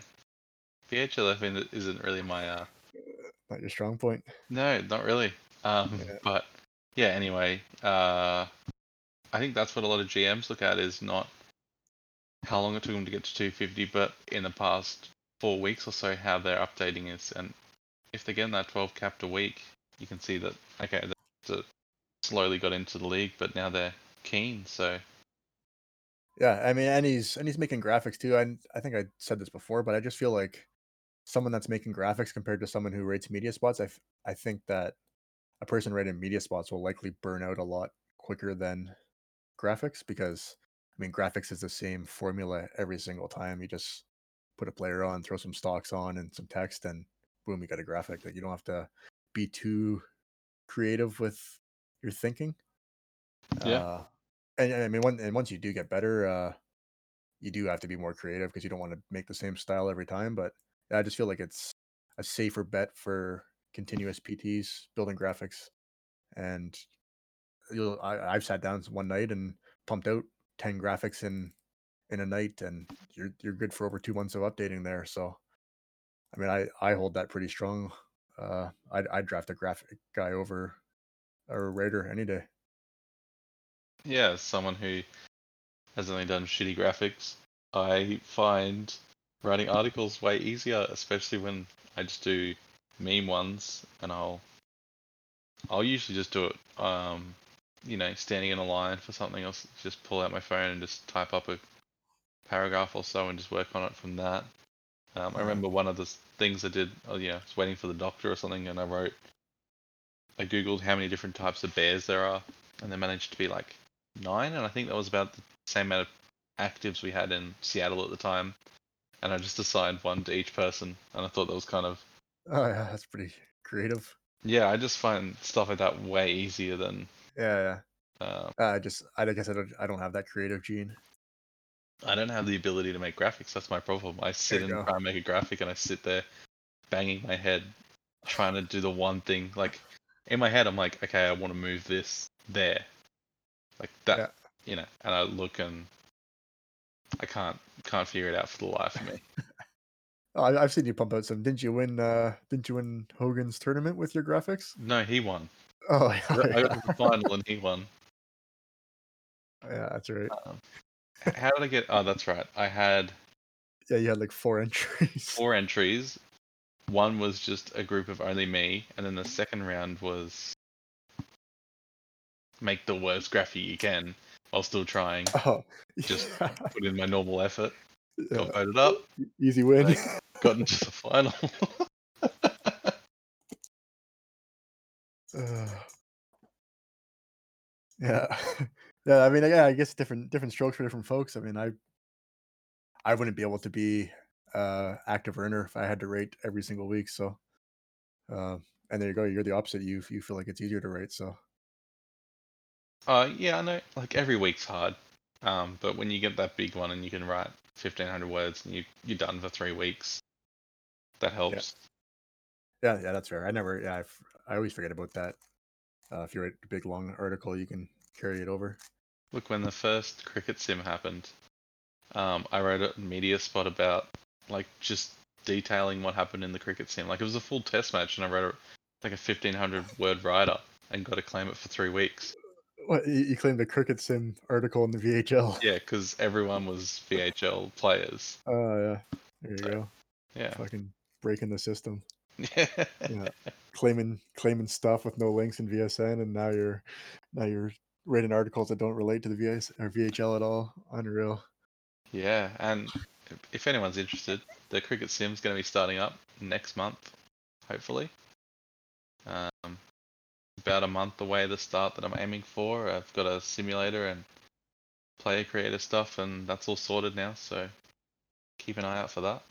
VHLF in- isn't really my uh, Not your strong point. No, not really. Um, Yeah. But yeah, anyway, uh, I think that's what a lot of GMs look at is not how long it took them to get to 250, but in the past four weeks or so, how they're updating is. And if they're getting that 12 capped a week, you can see that, okay, they slowly got into the league, but now they're keen. So Yeah, I mean, and he's and he's making graphics too. I I think I said this before, but I just feel like someone that's making graphics compared to someone who rates media spots, I f- I think that a person rating media spots will likely burn out a lot quicker than graphics because I mean, graphics is the same formula every single time. You just put a player on, throw some stocks on, and some text, and boom, you got a graphic. Like you don't have to be too creative with your thinking. Yeah. Uh, and, and I mean, when, and once you do get better, uh, you do have to be more creative because you don't want to make the same style every time. But I just feel like it's a safer bet for continuous PTs building graphics. And you'll, I, I've sat down one night and pumped out ten graphics in in a night, and you're you're good for over two months of updating there. So I mean, I I hold that pretty strong. Uh, I'd I'd draft a graphic guy over a raider any day. Yeah, someone who has only done shitty graphics, I find writing articles way easier, especially when I just do meme ones, and I'll I'll usually just do it, um, you know, standing in a line for something else. Just pull out my phone and just type up a paragraph or so and just work on it from that. Um, I remember one of the things I did. Oh, yeah, I was waiting for the doctor or something, and I wrote. I googled how many different types of bears there are, and there managed to be like nine, and I think that was about the same amount of actives we had in Seattle at the time. And I just assigned one to each person, and I thought that was kind of Oh yeah, that's pretty creative. yeah. I just find stuff like that way easier than Yeah, uh. I just I guess I don't I don't have that creative gene. I don't have the ability to make graphics. That's my problem. I sit and go. try and make a graphic, and I sit there banging my head, trying to do the one thing. Like in my head, I'm like, okay, I want to move this there, like that, Yeah. you know. And I look and I can't can't figure it out for the life of me. Oh, <laughs> I, I've seen you pump out some. Didn't you win? uh Didn't you win Hogan's tournament with your graphics? no, he won. Oh I <laughs> yeah, I got to the final and he won. <laughs> yeah that's right. Um, how did I get? Oh, that's right. I had Yeah, you had like four entries. four entries. One was just a group of only me, and then the second round was make the worst graphic you can while still trying. Oh, Just <laughs> yeah, Put in my normal effort, yeah. got voted up, easy win. Like- <laughs> got into the final. Uh, <sighs> yeah, <laughs> yeah. I mean, yeah. I guess different different strokes for different folks. I mean, I I wouldn't be able to be uh active earner if I had to rate every single week. So, uh, and there you go. You're the opposite. You you feel like it's easier to rate. So, uh, yeah, I know. Like every week's hard, um, but when you get that big one and you can write fifteen hundred words and you you're done for three weeks, that helps. yeah, yeah, that's fair. I never. Yeah, I, I always forget about that. Uh, if you write a big long article, you can carry it over. Look, when the first cricket sim happened, um, I wrote a media spot about like just detailing what happened in the cricket sim. Like it was a full test match, and I wrote a, like a fifteen hundred word write up and got to claim it for three weeks. What you, claimed the cricket sim article in the VHL? <laughs> Yeah, because everyone was VHL players. <laughs> Oh yeah. There you So, go. Yeah, Fucking breaking the system. yeah. <laughs> Yeah. claiming claiming stuff with no links in VSN, and now you're now you're writing articles that don't relate to the VS or VHL at all. Unreal. Yeah, and if- if anyone's interested, the cricket sim's going to be starting up next month, hopefully. About a month away the start that I'm aiming for. I've got a simulator and player creator stuff, and that's all sorted now. So keep an eye out for that.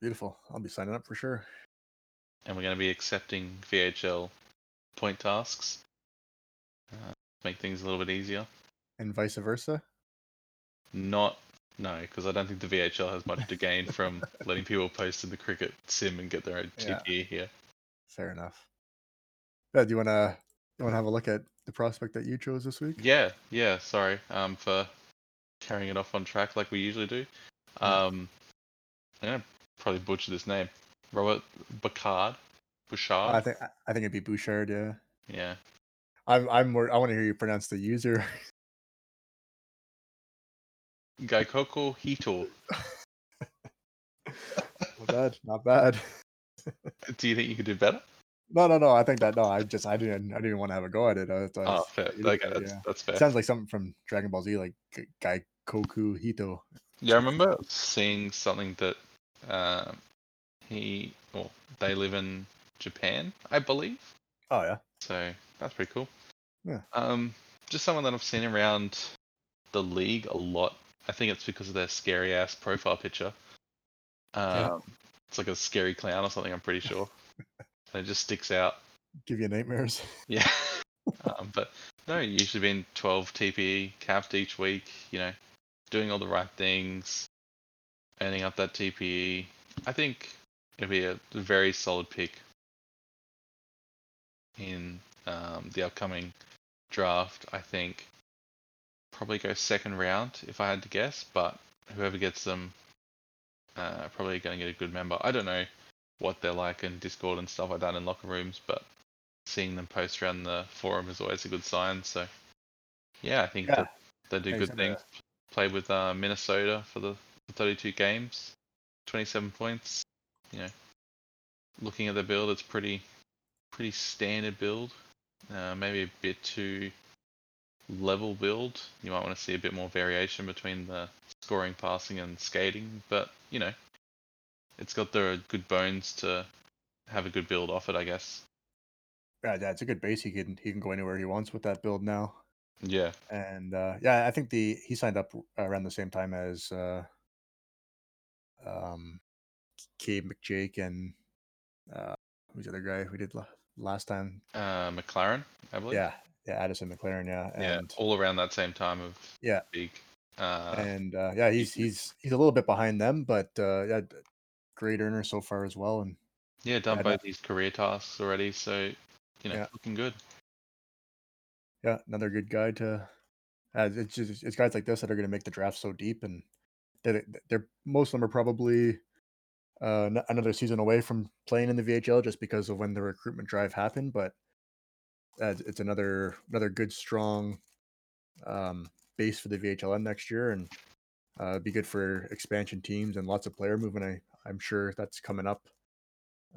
Beautiful. I'll be signing up for sure. And we're going to be accepting VHL point tasks, uh, make things a little bit easier. And vice versa. Not no, because I don't think the VHL has much to gain from <laughs> letting people post in the cricket sim and get their own Yeah. TPE here. Fair enough. Yeah, do you wanna you wanna have a look at the prospect that you chose this week? Yeah, yeah. Sorry, um, for carrying it off on track like we usually do. Yeah. Um, I'm gonna probably butcher this name. Robert Bouchard. Bouchard. I think I I think it'd be Bouchard, yeah. yeah. I'm I'm more I want to hear you pronounce the user. <laughs> Gaikoko Hito. <laughs> not bad, not bad. <laughs> Do you think you could do better? No, no, no. I think that no. I just I didn't I didn't want to have a go at it. I thought Oh, fair. it- Okay, that's yeah. that's fair. Sounds like something from Dragon Ball Z, like G- Gai Koku Hito. Yeah, I remember seeing something that um, he, well, they live in Japan, I believe. Oh yeah. So that's pretty cool. Yeah. Um, just someone that I've seen around the league a lot. I think it's because of their scary ass profile picture. Um, Yeah. It's like a scary clown or something. I'm pretty sure. <laughs> and it just sticks out. Give you nightmares. <laughs> Yeah. um, but no, usually been 12 TPE capped each week. You know, doing all the right things, earning up that TPE. I think it'll be a very solid pick in um, the upcoming draft. I think probably go second round if I had to guess, but whoever gets them, uh, probably going to get a good member. I don't know what they're like in Discord and stuff like that in locker rooms, but seeing them post around the forum is always a good sign. So, yeah, I think Yeah. that they do good things. Played with uh, Minnesota for the for 32 games, 27 points. You know, looking at the build, it's pretty pretty standard build. Uh, maybe a bit too level build. You might want to see a bit more variation between the scoring, passing, and skating. But you know, it's got the good bones to have a good build off it, I guess. Yeah, yeah, it's a good base. He can he can go anywhere he wants with that build now. Yeah, And uh, yeah, I think the he signed up around the same time as uh, um, Cade McJake and uh, who's the other guy we did last time? uh, McLaren, I believe. Yeah, yeah, Addison McLaren. Yeah, yeah, and all around that same time of Yeah. big. Uh, and uh, yeah, he's he's he's a little bit behind them, but uh, yeah, great earner so far as well. And yeah, done both these career tasks already, so you know, Yeah. looking good. yeah, another good guy to. Uh, it's just it's guys like this that are going to make the draft so deep, and they're, they're most of them are probably uh, another season away from playing in the VHL just because of when the recruitment drive happened. But uh, it's- another another good strong um, base for the VHLM next year, and uh, be good for expansion teams and lots of player movement. I I'm sure that's coming up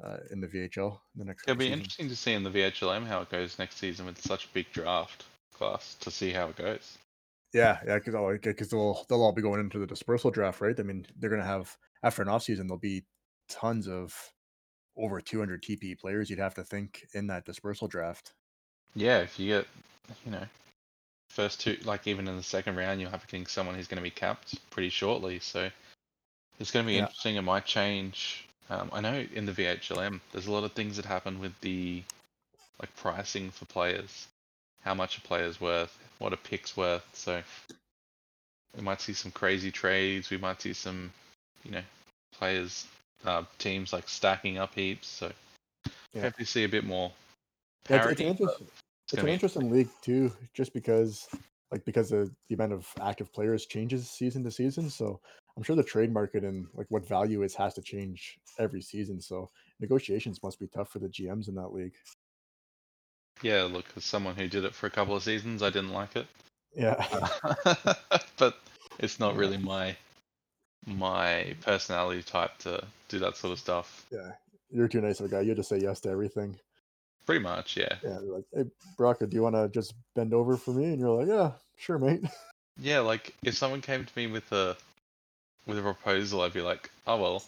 uh, in the VHL in the next. It'll be seasons. interesting to see in the VHLM how it goes next season with such a big draft class to see how it goes. Yeah, yeah, because because they'll they'll all be going into the dispersal draft, right? I mean, they're gonna have after an off season, there'll be tons of over 200 TPE players. You'd have to think in that dispersal draft. Yeah, if you get, you know, first two, like even in the second round, you'll have getting someone who's going to be capped pretty shortly. So it's going to be Yeah. interesting. It might change. Um, I know in the VHLM, there's a lot of things that happen with the like pricing for players, how much a player's worth, what a pick's worth. So we might see some crazy trades. We might see some, you know, players, uh, teams like stacking up heaps. So Yeah. hopefully see a bit more. Yeah, it's, an interesting, it's it's an interesting league too, just because like because the, the amount of active players changes season to season. So I'm sure the trade market and like what value is has to change every season. So negotiations must be tough for the GMs in that league. Yeah, look, as someone who did it for a couple of seasons, I didn't like it. Yeah, <laughs> but it's not really my my personality type to do that sort of stuff. yeah. You're too nice of a guy. You just say yes to everything. Pretty much, yeah. Yeah, like, hey, Baraka, do you want to just bend over for me? And you're like, yeah, sure, mate. <laughs> Yeah, like if someone came to me with a with a proposal, I'd be like, oh well,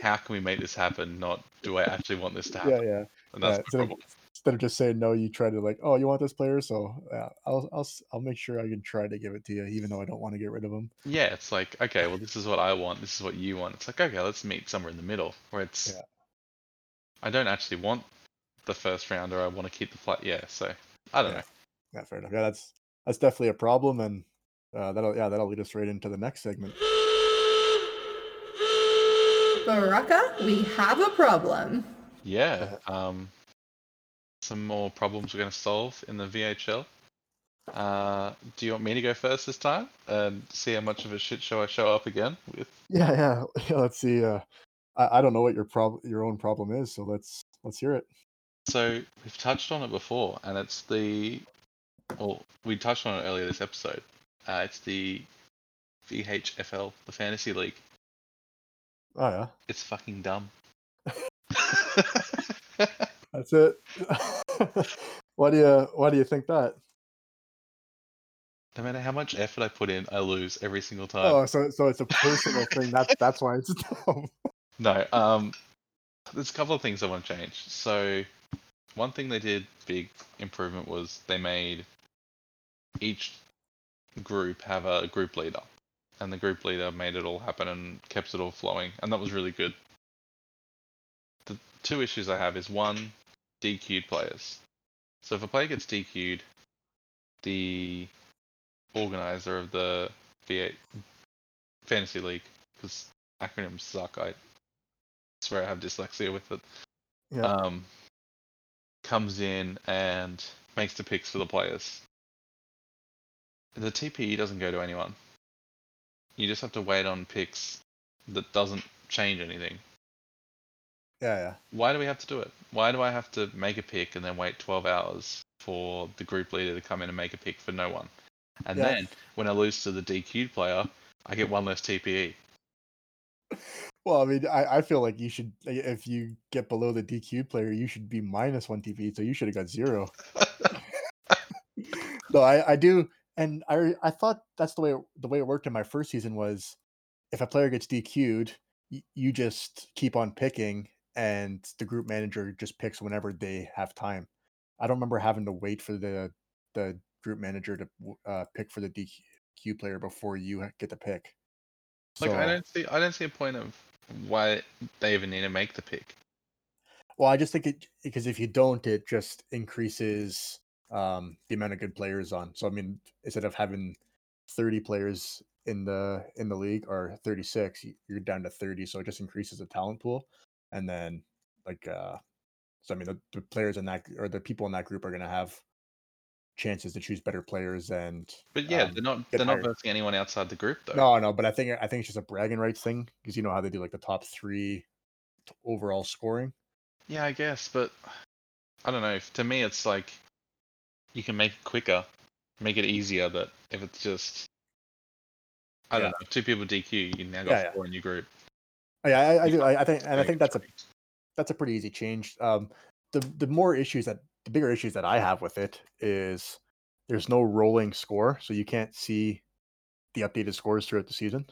how can we make this happen? Not do I actually want this to happen? yeah, yeah. And that's yeah, the instead, of, problem. instead of just saying no, you try to like, oh, you want this player, so yeah, I'll, I'll, I'll make sure I can try to give it to you, even though I don't want to get rid of him. Yeah, it's like, okay, well, this is what I want. This is what you want. It's like, okay, let's meet somewhere in the middle where it's. Yeah. I don't actually want the first rounder. I want to keep the play. Yeah, so I don't Yeah. know. Yeah, fair enough. Yeah, that's that's definitely a problem, and uh, that'll yeah, that'll lead us right into the next segment. <gasps> <laughs> Baraka, we have a problem. Yeah. Um, some more problems we're going to solve in the VHL. Uh, do you want me to go first this time and see how much of a shit show I show up again with? Yeah, yeah. <laughs> yeah let's see. Uh, I, I don't know what your problem, your own problem is, so let's let's hear it. So we've touched on it before, and it's the, well, we touched on it earlier this episode. Uh, it's the VHFL, the Fantasy League. Oh yeah, It's fucking dumb. <laughs> that's it. <laughs> why do you why do you think that? no matter how much effort I put in, I lose every single time. Oh, so so it's a personal <laughs> thing. That's that's why it's dumb. No, um, there's a couple of things I want to change. So, one thing they did big improvement was they made each group have a group leader, and the group leader made it all happen and kept it all flowing, and that was really good. The two issues I have is one, DQ'd players. So if a player gets DQ'd, the organizer of the V8 fantasy league, because acronyms suck, I swear I have dyslexia with it. Yeah. Um, comes in and makes the picks for the players. The TPE doesn't go to anyone. You just have to wait on picks that doesn't change anything. Yeah, yeah. Why do we have to do it? Why do I have to make a pick and then wait 12 hours for the group leader to come in and make a pick for no one? And Yeah. then when I lose to the DQ'd player, I get one less. TPE. Well, I mean, I, I feel like you should if you get below the DQ player, you should be minus one TPE, so you should have got zero. <laughs> no, I, I do, and I I thought that's the way it, the way it worked in my first season was if a player gets DQ'd, y- you just keep on picking, and the group manager just picks whenever they have time. I don't remember having to wait for the the group manager to uh, pick for the DQ player before you get the pick. Like I don't see I don't see a point of why they even need to make the pick. Well, I just think it because if you don't, it just increases um, the amount of good players on. So I mean, instead of having thirty players in the in the league or thirty six, you're down to thirty. So it just increases the talent pool, and then like uh, so I mean, the, the players in that or the people in that group are going to have chances to choose better players and But yeah, um, they're not they're not versing anyone outside the group though. no, no, but I think I think it's just a bragging rights thing because you know how they do like the top three overall scoring. Yeah, I guess, but I don't know. To me, it's like you can make it quicker, make it easier. But if it's just, I don't know, two people DQ, you now got Yeah, four in your group. Oh, Yeah, I, I do. I, I think, and I think that's a that's a pretty easy change. Um, the the more issues that the bigger issues that I have with it is there's no rolling score, so you can't see the updated scores throughout the season.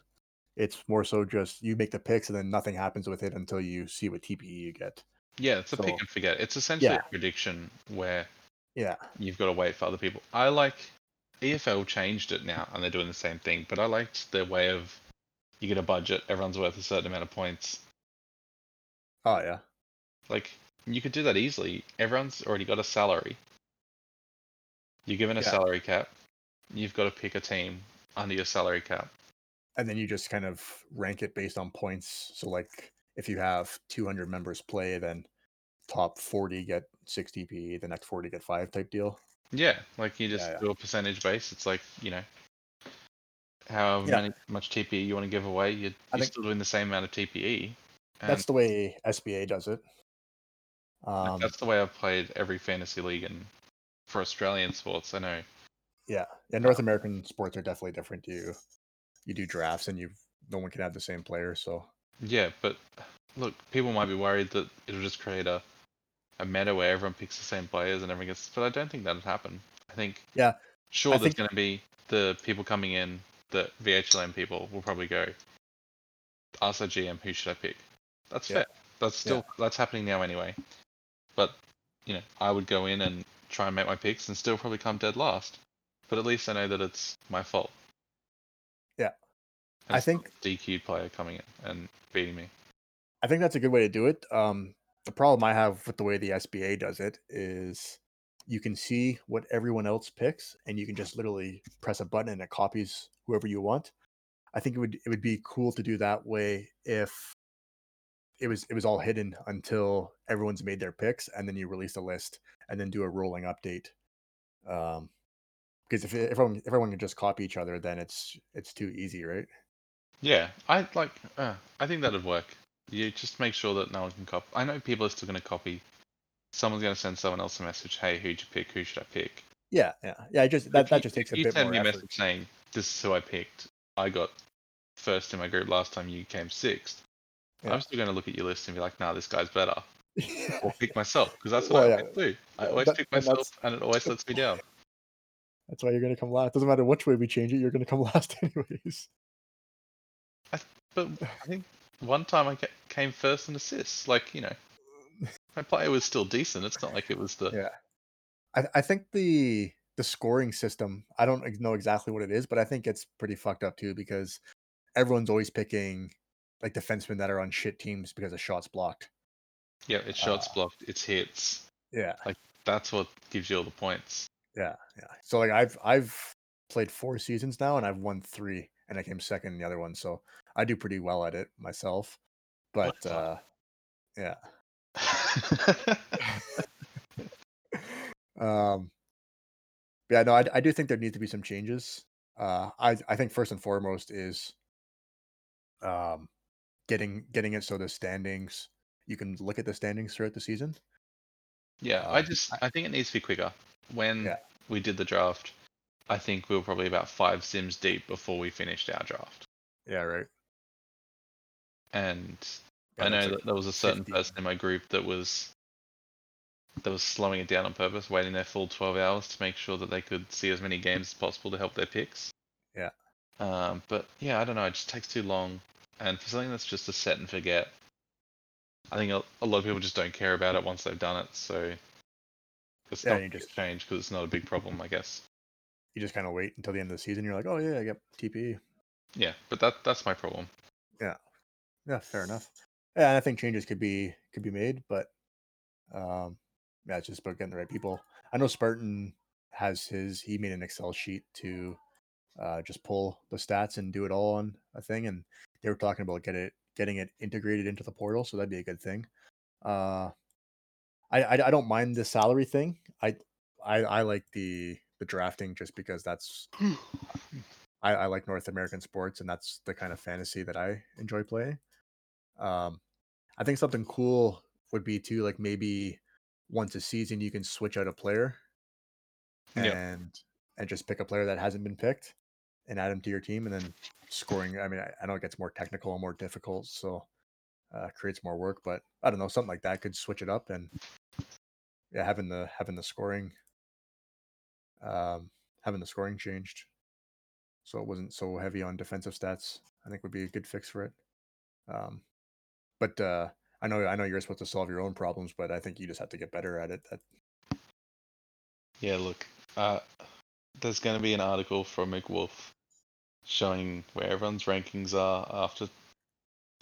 It's more so just you make the picks and then nothing happens with it until you see what TPE you get. Yeah, it's a pick and forget. It's essentially Yeah. a prediction where Yeah, you've got to wait for other people. I like EFL changed it now, and they're doing the same thing. But I liked their way of you get a budget, everyone's worth a certain amount of points. oh yeah, Like you could do that easily. Everyone's already got a salary. You're given a Yeah. salary cap. You've got to pick a team under your salary cap. and then you just kind of rank it based on points. So like if you have 200 members play, then top 40 get six TPE, the next 40 get five type deal. Yeah, like you just yeah. do a percentage base. It's like you know, however Yeah. many much TPE you want to give away, you're, you're still doing the same amount of TPE. That's the way SBA does it. Um, that's the way I've played every fantasy league and for Australian sports. I know. Yeah, yeah. North American sports are definitely different. You you do drafts and you no one can have the same player. So Yeah, but look, people might be worried that it'll just create a a meta where everyone picks the same players and everyone gets. But I don't think that'll happen. I think. Yeah, Sure, I there's think- going to be the people coming in. The VHLM people will probably go. Ask our GM who should I pick. That's Yeah. fair. That's still that's happening now anyway. But you know, I would go in and try and make my picks and still probably come dead last. But at least I know that it's my fault. Yeah. And I think- DQ player coming in and beating me. I think that's a good way to do it. Um, the problem I have with the way the SBA does it is you can see what everyone else picks, and you can just literally press a button and it copies whoever you want. I think it would it would be cool to do that way if it was it was all hidden until everyone's made their picks, and then you release a list and then do a rolling update. Um, because if, if everyone if everyone can just copy each other, then it's it's too easy, right? Yeah, I like. Uh, I think that'd work. You just make sure that no one can copy. I know people are still going to copy. Someone's going to send someone else a message. Hey, who'd you pick? Who should I pick? Yeah, yeah, yeah. I just that, If that you- just takes a you bit send more me a effort. message saying this is who I picked. I got first in my group last time. You came sixth. Yeah. I'm still going to look at your list and be like, nah, this guy's better. <laughs> Or pick myself because that's Well, what yeah. I always do. I always that- pick myself, that's- and it always lets me down. That's why you're gonna come last. Doesn't matter which way we change it, you're gonna come <laughs> last anyways. I But I think one time I came first in assists. Like you know, my player was still decent. It's not like it was the Yeah. I, I think the the scoring system, I don't know exactly what it is, but I think it's pretty fucked up too because everyone's always picking like defensemen that are on shit teams because of shots blocked. yeah. It's shots Uh, blocked. It's hits. Yeah. Like that's what gives you all the points. Yeah. Yeah. So like I've I've played four seasons now and I've won three and I came second in the other one. So I do pretty well at it myself. But uh yeah. <laughs> um yeah no I, I do think there needs to be some changes uh i i think first and foremost is um getting getting it so the standings you can look at the standings throughout the season. Yeah, I Um, just I think it needs to be quicker. When Yeah. we did the draft, I think we were probably about five sims deep before we finished our draft. Yeah, right. And Yeah, I know that there was a certain 15. person in my group that was that was slowing it down on purpose, waiting their full 12 hours to make sure that they could see as many games as possible to help their picks. Yeah. Um, but yeah, I don't know. It just takes too long, and for something that's just a set and forget, I think a, a lot of people just don't care about it once they've done it. So it's Yeah, not just change because it's not a big problem, I guess. You just kind of wait until the end of the season. You're like, oh yeah, I get TPE. Yeah, but that that's my problem. Yeah, fair enough. Yeah, and I think changes could be could be made, but um, yeah, it's just about getting the right people. I know Spartan has his. He made an Excel sheet to uh, just pull the stats and do it all on a thing, and they were talking about get it getting it integrated into the portal, so that'd be a good thing. Uh, I, I I don't mind the salary thing. I I I like the the drafting just because that's I, I like North American sports, and that's the kind of fantasy that I enjoy playing. Um, I think something cool would be too, like maybe once a season you can switch out a player Yep. and and just pick a player that hasn't been picked and add him to your team, and then scoring. I mean, I, I know it gets more technical and more difficult, so uh, creates more work. But I don't know, something like that could switch it up, and yeah, having the having the scoring, um, having the scoring changed so it wasn't so heavy on defensive stats. I think would be a good fix for it. Um, but uh, I know I know you're supposed to solve your own problems, but I think you just have to get better at it. That Yeah, look, uh, there's going to be an article from McWolf showing where everyone's rankings are after,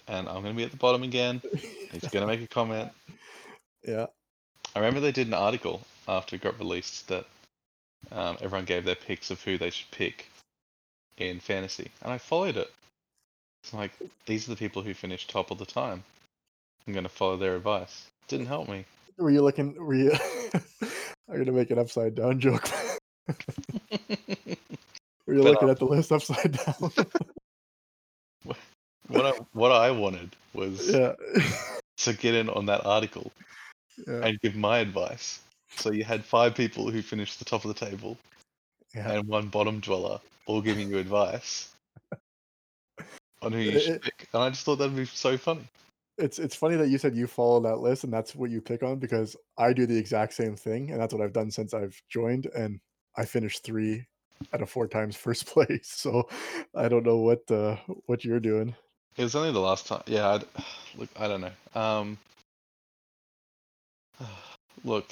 and I'm going to be at the bottom again. He's going to make a comment. <laughs> yeah, I remember they did an article after it got released that um, everyone gave their picks of who they should pick in fantasy, and I followed it. It's like these are the people who finish top all the time. I'm going to follow their advice. Didn't help me. were you looking? Were you? <laughs> I'm gonna make an upside down joke. <laughs> were you But, looking uh, at the list upside down? <laughs> what I what I wanted was yeah, to get in on that article yeah, and give my advice. So you had five people who finished the top of the table yeah. and one bottom dweller, all giving you advice on who you should It- pick. And I just thought that'd be so funny. It's it's funny that you said you follow that list and that's what you pick on because I do the exact same thing and that's what I've done since I've joined and I finished three out of four times <laughs> first place. So I don't know what uh what you're doing. It was only the last time. Yeah, I'd, <sighs> look, I don't know. Um, <sighs> look,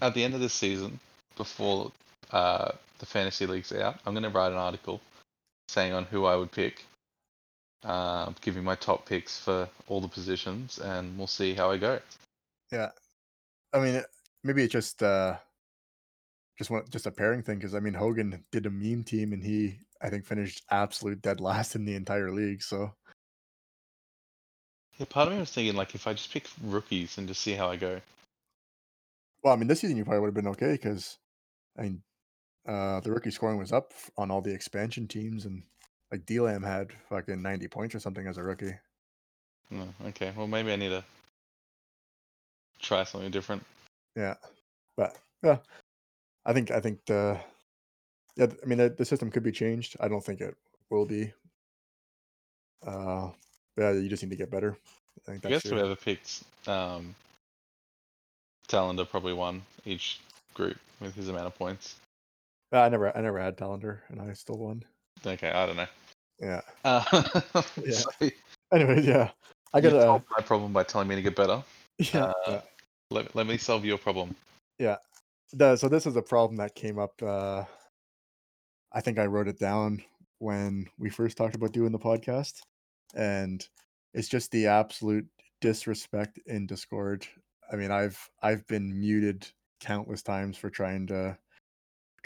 at the end of this season, before uh, the fantasy league's out, I'm going to write an article saying on who I would pick, uh, giving my top picks for all the positions, and we'll see how I go. Yeah, I mean maybe it's just uh just one just a pairing thing because I mean Hogan did a meme team and he I think finished absolute dead last in the entire league. So Yeah, part of me was thinking like if I just pick rookies and just see how I go. well, I mean this season you probably would have been okay because I mean uh the rookie scoring was up on all the expansion teams and like D-Lam had fucking 90 points or something as a rookie. No, okay, well maybe I need to try something different. Yeah, but yeah, I think I think the yeah, I mean the, the system could be changed. I don't think it will be. Uh, yeah, you just need to get better. I think I guess your- whoever picked um, Talander probably won each group with his amount of points. Uh, I never I never had Talander and I still won. Okay, I don't know. Yeah. Uh, <laughs> <laughs> Yeah. so Anyways, yeah, I got uh, my problem by telling me to get better. <laughs> yeah. uh, yeah. Let, let me solve your problem. The, so this is a problem that came up. Uh, I think I wrote it down when we first talked about doing the podcast, and it's just the absolute disrespect in Discord. I mean, I've I've been muted countless times for trying to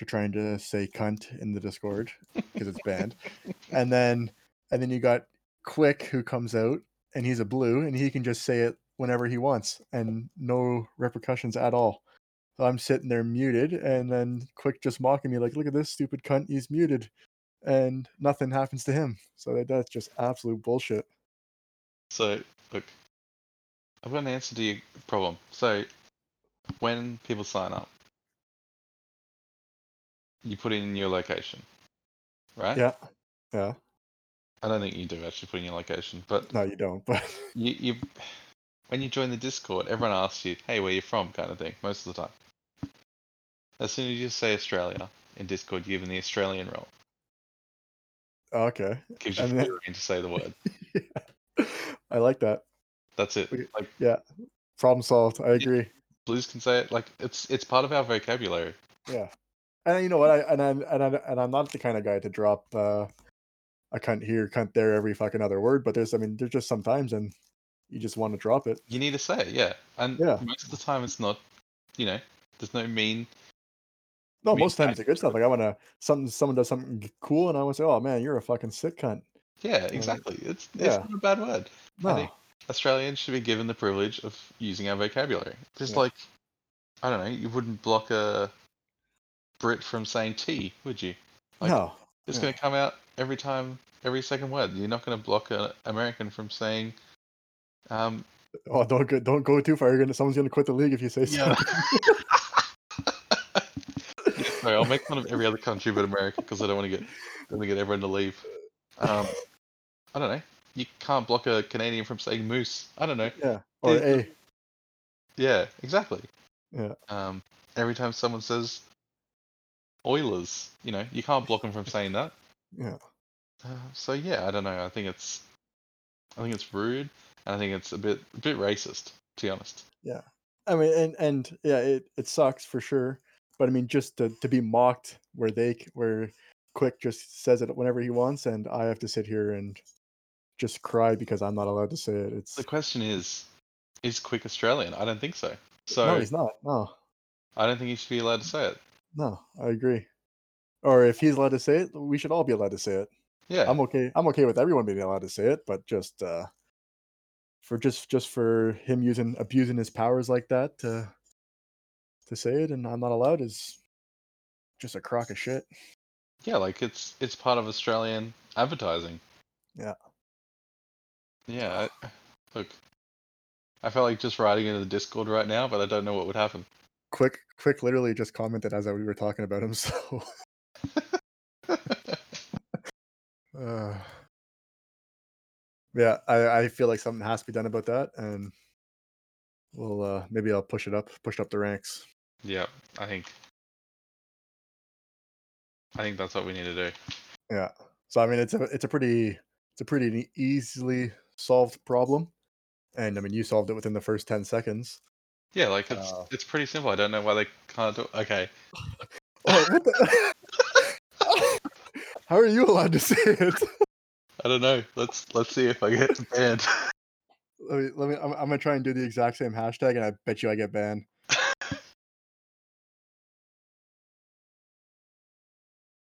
to trying to say cunt in the Discord because it's banned, <laughs> and then and then you got Quick who comes out and he's a blue and he can just say it whenever he wants and no repercussions at all. So I'm sitting there muted, and then Quick just mocking me like, "Look at this stupid cunt, he's muted," and nothing happens to him. So that, that's just absolute bullshit. So look, I've got an answer to your problem. So when people sign up, you put in your location, right? Yeah. Yeah. I don't think you do actually put in your location, but No, you don't. <laughs> But you, you when you join the Discord, everyone asks you, "Hey, where you from?" kind of thing. Most of the time. As soon as you say Australia in Discord, you're them the Australian role. okay. Gives you then- to say the word. <laughs> I like that. That's it. We- Like Yeah. Problem solved. I agree. Blues can say it. Like it's it's part of our vocabulary. Yeah. And you know what? I and I'm and I'm and I'm not the kind of guy to drop uh a cunt here, cunt there every fucking other word, but there's I mean there's just sometimes and you just want to drop it. You need to say it, yeah. And Yeah. most of the time, it's not. You know, there's no mean. No, mean, most times it's good stuff. Like I want to something someone does something cool and I want to say, "Oh man, you're a fucking sick cunt." Yeah, exactly. It's it's yeah. not a bad word. No. I think Australians should be given the privilege of using our vocabulary. Just Yeah. like, I don't know, you wouldn't block a Brit from saying tea, would you? Like, no. It's yeah. going to come out every time, every second word. You're not going to block an American from saying, um, Oh, don't go don't go too far. You're gonna someone's gonna quit the league if you say yeah. <laughs> Sorry, I'll make fun of every other country but America because I don't want to get, don't want to get everyone to leave. Um, I don't know. You can't block a Canadian from saying moose. I don't know. yeah. Or Yeah. a Yeah, exactly. Yeah. Um, every time someone says Oilers, you know, you can't block them from saying that. yeah. Uh, so yeah, I don't know. I think it's, I think it's rude, and I think it's a bit, a bit racist, to be honest. Yeah, I mean, and and yeah, it, it sucks for sure. But I mean, just to, to be mocked where they where Quick just says it whenever he wants, and I have to sit here and just cry because I'm not allowed to say it. It's The question is, is Quick Australian? I don't think so. So no, he's not. No, I don't think he should be allowed to say it. No, I agree. Or if he's allowed to say it, we should all be allowed to say it. Yeah, I'm okay. I'm okay with everyone being allowed to say it, but just uh for just just for him using abusing his powers like that to to say it and I'm not allowed is just a crock of shit. yeah, like it's it's part of Australian advertising. Yeah. Yeah, I, look, I felt like just writing into the Discord right now, but I don't know what would happen. Quick quick literally just commented as we were talking about him, <laughs> so <laughs> uh, yeah, I, I feel like something has to be done about that and we'll uh maybe I'll push it up, push up the ranks. Yeah, I think I think that's what we need to do. Yeah. So I mean, it's a it's a pretty it's a pretty easily solved problem, and I mean, you solved it within the first ten seconds. Yeah, like it's Uh, it's pretty simple. I don't know why they can't do. Okay, Oh, what the? <laughs> How are you allowed to say it? I don't know. Let's let's see if I get banned. <laughs> Let me let me. I'm, I'm gonna try and do the exact same hashtag, and I bet you I get banned.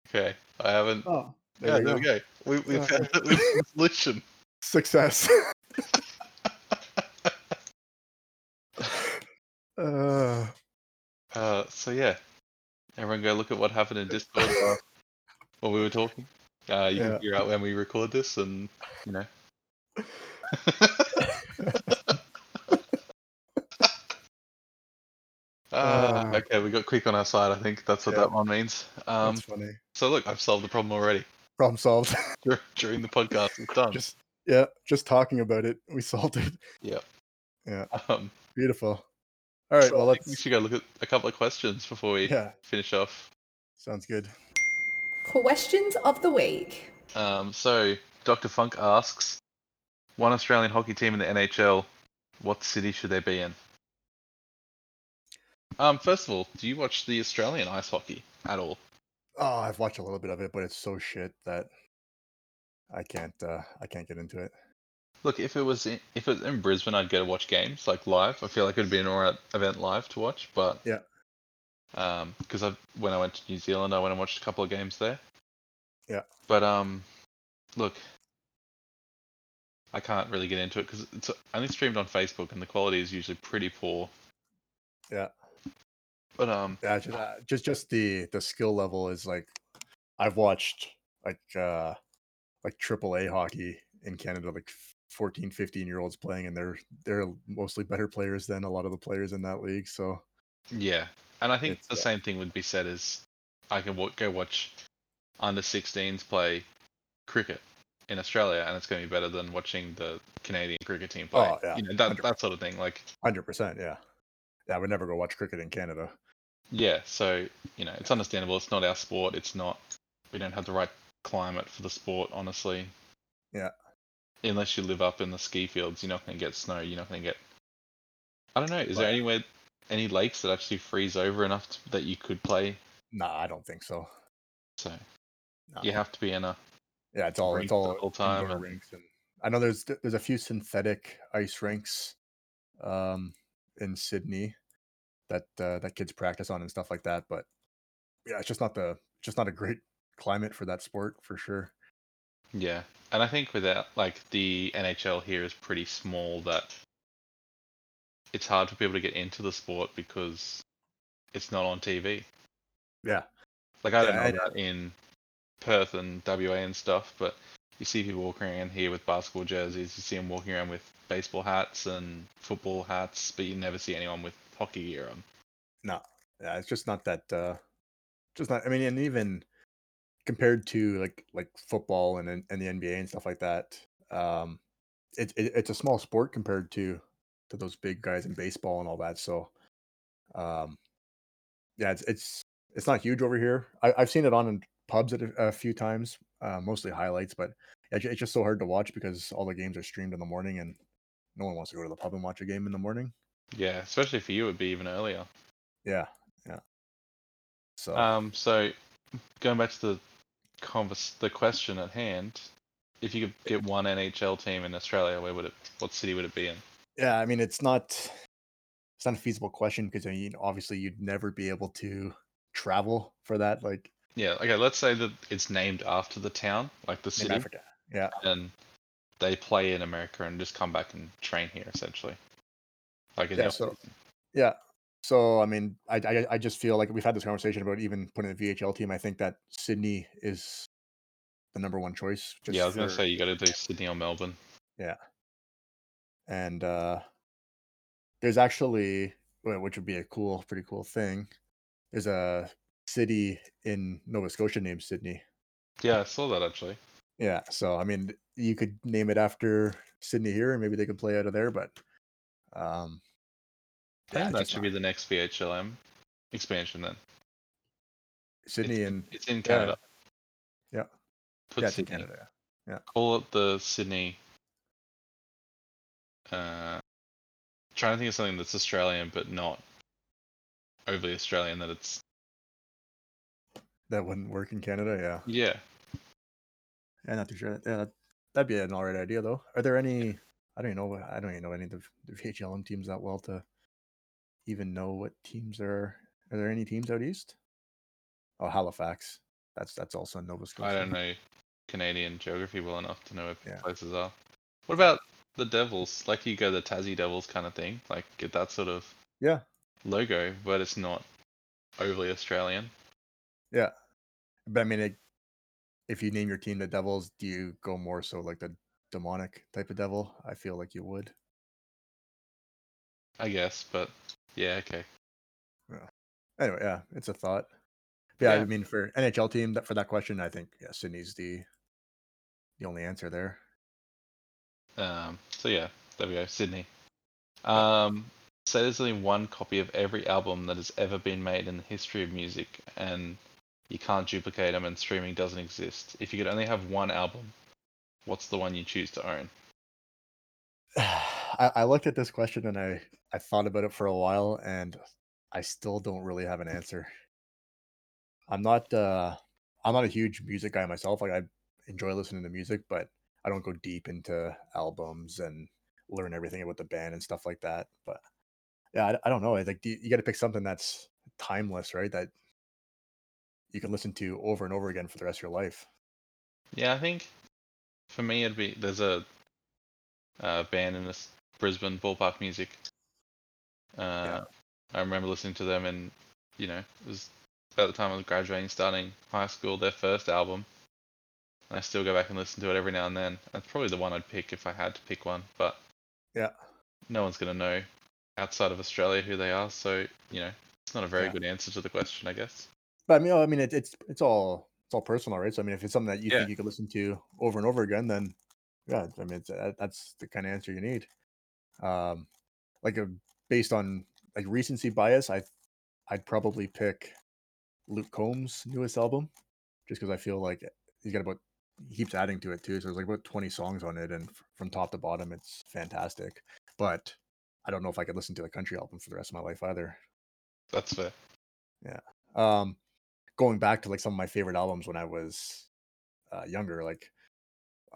okay, I haven't. Oh, yeah, there we go. We we Yeah. found we a solution. Success. <laughs> uh, Uh, so yeah, everyone go look at what happened in Discord <laughs> while we were talking. Uh, you Yeah. can figure out when we record this, and you know. uh, <laughs> Uh, okay, we got quick on our side. I think that's what yeah. that one means. Um, that's funny. so look, I've solved the problem already Problem solved. <laughs> during the podcast. It's done. just yeah, just talking about it, we solved it. yeah. Yeah. Um, Beautiful. All right. so Well, I think we let's. should go look at a couple of questions before we Yeah. finish off. Sounds good. Questions of the week. Um, so Dr. Funk asks, one Australian hockey team in the NHL, what city should they be in? Um, first of all, do you watch the Australian ice hockey at all? Oh, I've watched a little bit of it, but it's so shit that I can't. uh I can't get into it. Look, if it was in, if it was in Brisbane, I'd go to watch games like live. I feel like it'd be an alright event live to watch, but Yeah. um, because I when I went to New Zealand, I went and watched a couple of games there. Yeah. But um, look, I can't really get into it because it's only streamed on Facebook, and the quality is usually pretty poor. Yeah. But um, Yeah, just uh, just just the the skill level is like I've watched like uh like triple A hockey in Canada like 14, 15 year olds playing, and they're they're mostly better players than a lot of the players in that league. So Yeah, and I think It's, the uh, same thing would be said as I can w- go watch under 16s play cricket in Australia, and it's going to be better than watching the Canadian cricket team play. Oh, yeah, you know, that that sort of thing. Like, hundred percent, yeah. Yeah, I would never go watch cricket in Canada. yeah, so you know, it's understandable. It's not our sport. It's not. We don't have the right climate for the sport, honestly. Yeah. Unless you live up in the ski fields, you're not going to get snow. You're not going to get. I don't know. Is there anywhere, any lakes that actually freeze over enough to, that you could play? Nah, I don't think so. So No. you have to be in a Yeah, it's all it's the all whole time and- rinks, and I know there's there's a few synthetic ice rinks, um, in Sydney, that uh, that kids practice on and stuff like that. But yeah, it's just not the just not a great climate for that sport for sure. Yeah, and I think without like the NHL here is pretty small that it's hard for people to get into the sport because it's not on TV. Yeah, Like I don't Yeah, know and- that in Perth and WA and stuff, but you see people walking around here with basketball jerseys. You see them walking around with baseball hats and football hats, but you never see anyone with hockey gear on. no, yeah, it's just not that. uh Just not. I mean, and even compared to like like football and and the NBA and stuff like that, um, it, it it's a small sport compared to to those big guys in baseball and all that. So, um, yeah, it's it's it's not huge over here. I, I've seen it on in pubs a, a few times, uh, mostly highlights, but it's, it's just so hard to watch because all the games are streamed in the morning, and no one wants to go to the pub and watch a game in the morning. Yeah, especially for you, it'd be even earlier. Yeah, yeah. So Um, so going back to the convers- the question at hand, if you could get one NHL team in Australia, where would it? What city would it be in? yeah, I mean, it's not it's not a feasible question because I mean, obviously, you'd never be able to travel for that, like Yeah, okay. Let's say that it's named after the town, like the city, Africa. Yeah, and they play in America and just come back and train here, essentially. Like Yeah, so- Yeah. So I mean, I, I I just feel like we've had this conversation about even putting a VHL team. I think that Sydney is the number one choice. Just yeah, I was gonna for- say you got to do Sydney or Melbourne. Yeah, and uh there's actually which would be a cool, pretty cool thing. There's a city in Nova Scotia named Sydney. Yeah, I saw that actually. Yeah. So I mean, you could name it after Sydney here, and maybe they could play out of there. But um, It's that should be the next VHLM expansion then. Sydney it's, and it's in Canada. Yeah. Put yeah, it's in Sydney. Canada. Call it the Sydney. Uh, trying to think of something that's Australian but not overly Australian. That it's That wouldn't work in Canada. Yeah. yeah. Yeah, not too sure. Yeah, that- that'd be an alright idea though. Are there any? I don't even know. I don't even know any of the, the VHLM teams that well to even know what teams are. Are there any teams out east? Oh, Halifax. That's that's also Nova Scotia. I don't know Canadian geography well enough to know where Yeah. places are. What about the Devils? Like you go the Tassie Devils kind of thing, like get that sort of Yeah, logo, but it's not overly Australian. yeah. But I mean, it, if you name your team the Devils, do you go more so like the demonic type of devil? I feel like you would. I guess, but yeah, okay. Anyway, yeah, it's a thought. Yeah, Yeah. I mean, for NHL team that for that question, I think yeah, Sydney's the the only answer there. Um, so yeah, there we go, Sydney. Um, so there's only one copy of every album that has ever been made in the history of music, and you can't duplicate them, and streaming doesn't exist. If you could only have one album, what's the one you choose to own? <sighs> I, I looked at this question and I I thought about it for a while and I still don't really have an answer. I'm not uh I'm not a huge music guy myself. Like I enjoy listening to music, but I don't go deep into albums and learn everything about the band and stuff like that. But yeah, I, I don't know. Think you, you got to pick something that's timeless, right? That you can listen to over and over again for the rest of your life. Yeah, I think for me it'd be there's a, uh band in this Brisbane Ball Park Music. Uh, I remember listening to them, and you know, it was about the time I was graduating, starting high school. Their first album, and I still go back and listen to it every now and then. That's probably the one I'd pick if I had to pick one, but Yeah. no one's gonna know outside of Australia who they are, so you know it's not a very Yeah. good answer to the question, I guess. But I mean, I mean, it, it's it's all it's all personal, right? So I mean, if it's something that you Yeah. think you could listen to over and over again, then yeah, I mean, it's, uh, that's the kind of answer you need. Um, like a, based on like recency bias, I I'd probably pick Luke Combs' newest album, just because I feel like he's got about he keeps adding to it too. So there's like about 20 songs on it, and from top to bottom, it's fantastic. But I don't know if I could listen to a country album for the rest of my life either. That's fair. Yeah. Um going back to like some of my favorite albums when i was uh younger like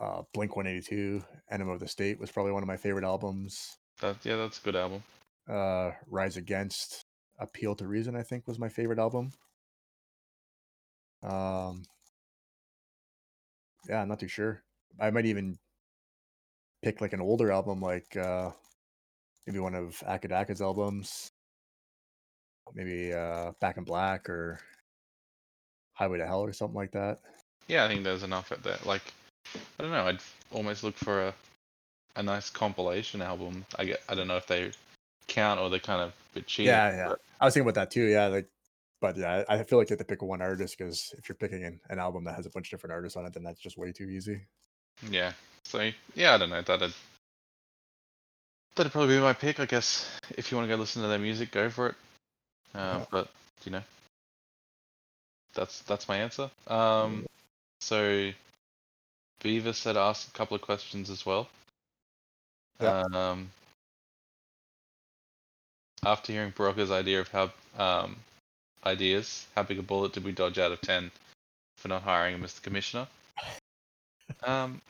uh blink 182 enema of the state was probably one of my favorite albums That yeah, that's a good album. Uh rise against appeal to reason i think was my favorite album um yeah i'm not too sure i might even pick like an older album like uh maybe one of Acca Dacca's albums maybe uh back in black or highway to hell or something like that Yeah, I think there's enough at that. Like, I don't know. I'd almost look for a a nice compilation album. I get. I don't know if they count or they're kind of bit cheating. Yeah, yeah. but I was thinking about that too. Yeah, like, but yeah, I feel like you have to pick one artist because if you're picking an, an album that has a bunch of different artists on it, then that's just way too easy. Yeah. So yeah, I don't know. That'd that'd probably be my pick. I guess if you want to go listen to their music, go for it. Uh, Yeah. But you know, that's that's my answer. Um, so Beaver said ask a couple of questions as well. Yeah. Um, after hearing Baraka's idea of how um, ideas, how big a bullet did we dodge out of ten for not hiring him as the commissioner? Um,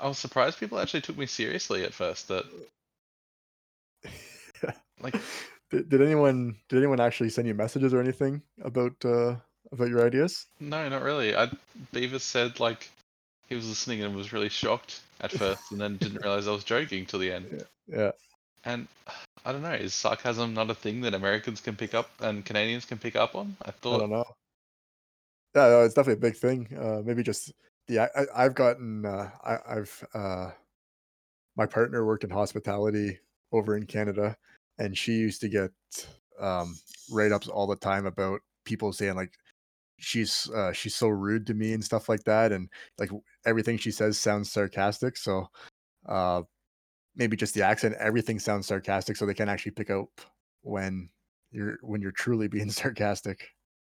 I was surprised people actually took me seriously at first. That like <laughs> did, did anyone did anyone actually send you messages or anything about uh about your ideas? no, not really. I Beaver said like he was listening and was really shocked at first, and then didn't realize I was joking till the end. Yeah, And I don't know, is sarcasm not a thing that Americans can pick up and Canadians can pick up on? I thought. I don't know. Yeah, no, it's definitely a big thing. Uh, maybe just yeah, I, I've gotten uh, I, I've uh, my partner worked in hospitality over in Canada, and she used to get um, write ups all the time about people saying like she's uh, she's so rude to me and stuff like that, and like everything she says sounds sarcastic. So uh, maybe just the accent, everything sounds sarcastic, so they can actually pick up when you're when you're truly being <laughs> sarcastic.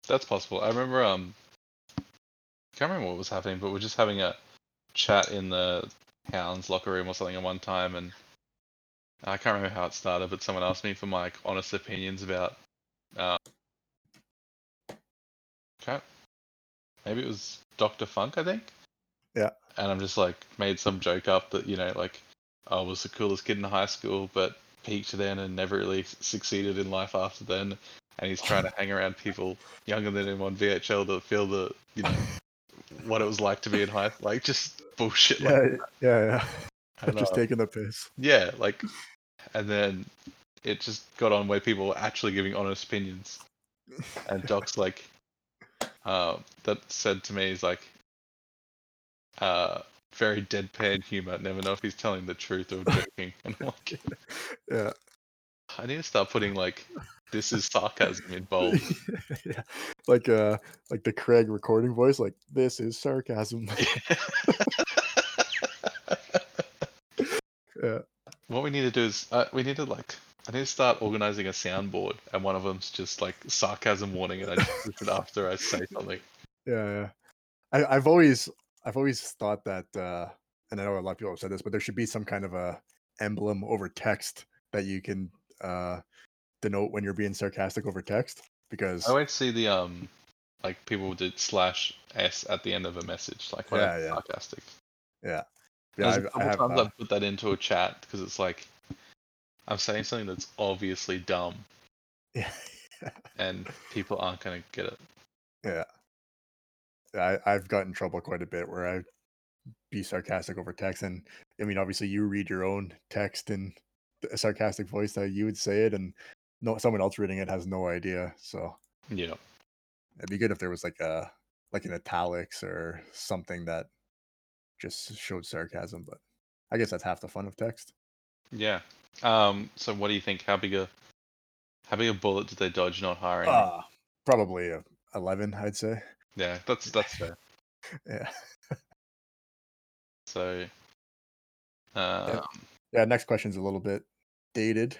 that's possible. I remember um can't remember what was happening, but we're just having a chat in the Hounds locker room or something at one time and I can't remember how it started, but someone asked me for my honest opinions about uh crap. Maybe it was Dr. Funk, I think. Yeah. And I'm just like made some joke up that, you know, like I was the coolest kid in high school, but peaked then and never really succeeded in life after then. And he's trying to hang around people younger than him on VHL to feel the, you know, what it was like to be in high, like just bullshit. Like, Yeah, yeah, yeah. and, just uh, taking the piss. yeah, like, and then it just got on where people were actually giving honest opinions. And Doc's like, uh, that said to me is like, uh, very deadpan humor. Never know if he's telling the truth or joking. <laughs> And like, Yeah. I need to start putting like, this is sarcasm in bold. <laughs> yeah. Like uh like the Craig recording voice, like this is sarcasm. <laughs> yeah. What we need to do is uh, we need to like I need to start organizing a soundboard, and one of them's just like sarcasm warning, and I just it after I say something. Yeah, yeah. I, I've always I've always thought that uh and I know a lot of people have said this, but there should be some kind of a emblem over text that you can uh denote when you're being sarcastic over text because I always see the um like people did slash s at the end of a message, like when Yeah, it's yeah. sarcastic. yeah. There's Yeah, a I've, I have times uh, I've put that into a chat because it's like I'm saying something that's obviously dumb, <laughs> yeah. and people aren't gonna get it. Yeah. I, I've gotten in trouble quite a bit where I be sarcastic over text. And I mean, obviously, you read your own text in a sarcastic voice that you would say it, and no someone else reading it has no idea. So Yeah, it'd be good if there was like a like an italics or something that just showed sarcasm. But I guess that's half the fun of text. Yeah. Um. So what do you think? How big a how big a bullet did they dodge not hiring? Uh, probably a eleven, I'd say. Yeah, that's that's <laughs> fair. Yeah. So. Um, Yeah. Next question's a little bit dated.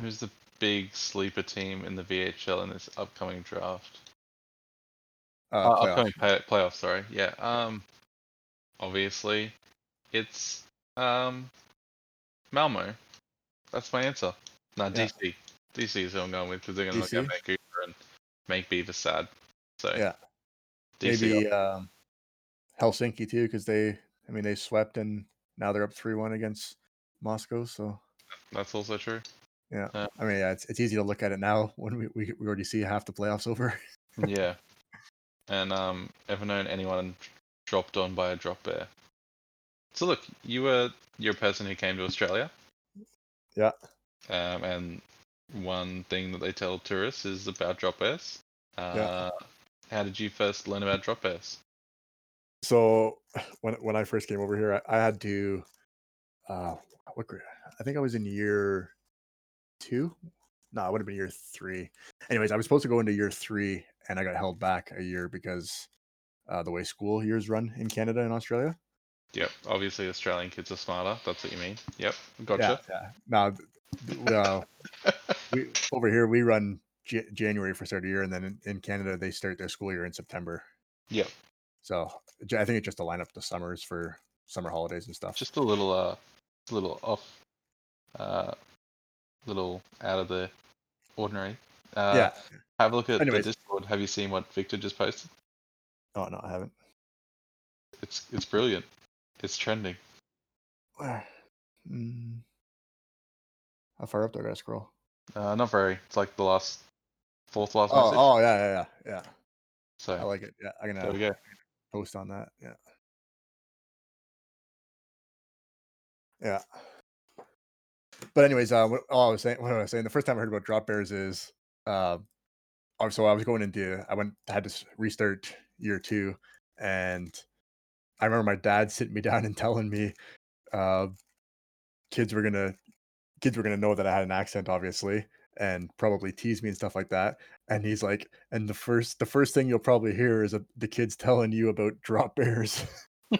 Who's the big sleeper team in the VHL in this upcoming draft? Uh, Uh, playoff. upcoming play- playoff, sorry. Yeah. Um. Obviously, it's um, Malmo. That's my answer. No, Yeah. DC. DC is who I'm going with because they're going to look at Vancouver and make Beaver sad. So Yeah. Maybe um, Helsinki too, because they, I mean, they swept and now they're up three one against Moscow. So That's also true. Yeah. I mean, yeah, it's it's easy to look at it now when we we, we already see half the playoffs over. <laughs> yeah. And um, ever known anyone dropped on by a drop bear? So look, you were you're a person who came to Australia. Yeah. Um, and one thing that they tell tourists is about drop bears. Uh, How did you first learn about drop bears? so <sighs> when when I first came over here, I, I had to, uh, what grade? I think I was in year two. No, it would have been year three. Anyways, I was supposed to go into year three, and I got held back a year because uh, the way school years run in Canada and Australia. Yep. Obviously, Australian kids are smarter. That's what you mean. Yep. Gotcha. yeah. Now, th- uh, <laughs> we over here we run J- January for start of year, and then in, in Canada they start their school year in September. Yeah. So I think it's just to line up the summers for summer holidays and stuff. Just a little uh, a little off, uh, little out of the ordinary. Uh, yeah. Have a look at Anyways. the Discord. Have you seen what Victor just posted? Oh no, I haven't. It's it's brilliant. It's trending. Where? <sighs> Mm. How far up do I gotta scroll? Uh, not very. It's like the last fourth last Oh, message. oh yeah, yeah, yeah, yeah. so I like it. Yeah, I'm there we go. post on that. Yeah. Yeah. But anyways, uh, what, all I was saying, what I was saying, the first time I heard about drop bears is, uh, so I was going into, I went, had to restart year two, and I remember my dad sitting me <laughs> down and telling me, uh, kids were gonna, kids were gonna know that I had an accent, obviously, and probably tease me and stuff like that. And he's like, and the first, the first thing you'll probably hear is uh the kids <laughs> telling you about drop bears. <laughs>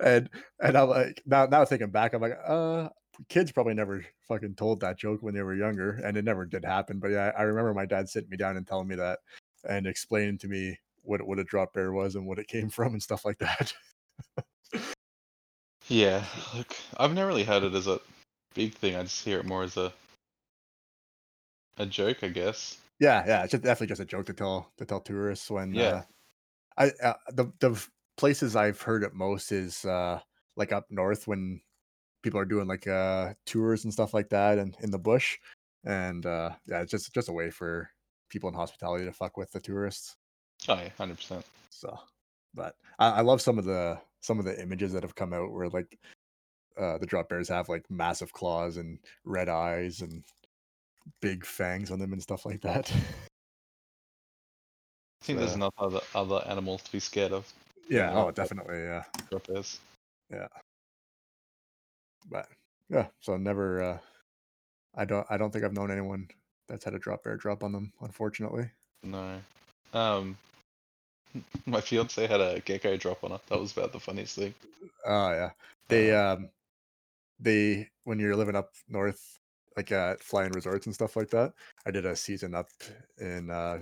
and and I'm like now now thinking back, I'm like, uh kids probably never fucking told that joke when they were younger, and it never did happen. But yeah, I remember my dad sitting me down and telling me that and explaining to me what what a drop bear was and what it came <laughs> from and stuff like that. yeah. Look, I've never really heard it as a big thing. I just hear it more as a a joke, I guess. yeah, yeah, it's just, definitely just a joke to tell to tell tourists when Yeah. uh, I uh, the the places I've heard it most is uh like up north when people are doing like uh tours and stuff like that and in the bush and uh yeah it's just just a way for people in hospitality to fuck with the tourists Oh yeah, hundred percent. so but I, I love some of the some of the images that have come out where like uh the drop bears have like massive claws and red eyes and big fangs on them and stuff like that I think there's enough other other animals to be scared of. yeah Yeah, oh definitely yeah Drop bears. but yeah so never uh i don't i don't think i've known anyone that's had a drop bear drop on them unfortunately No. Um. <laughs> My fiance had a gecko drop on her. That was about the funniest thing. oh yeah they um they when you're living up north like at flying resorts and stuff like that i did a season up in uh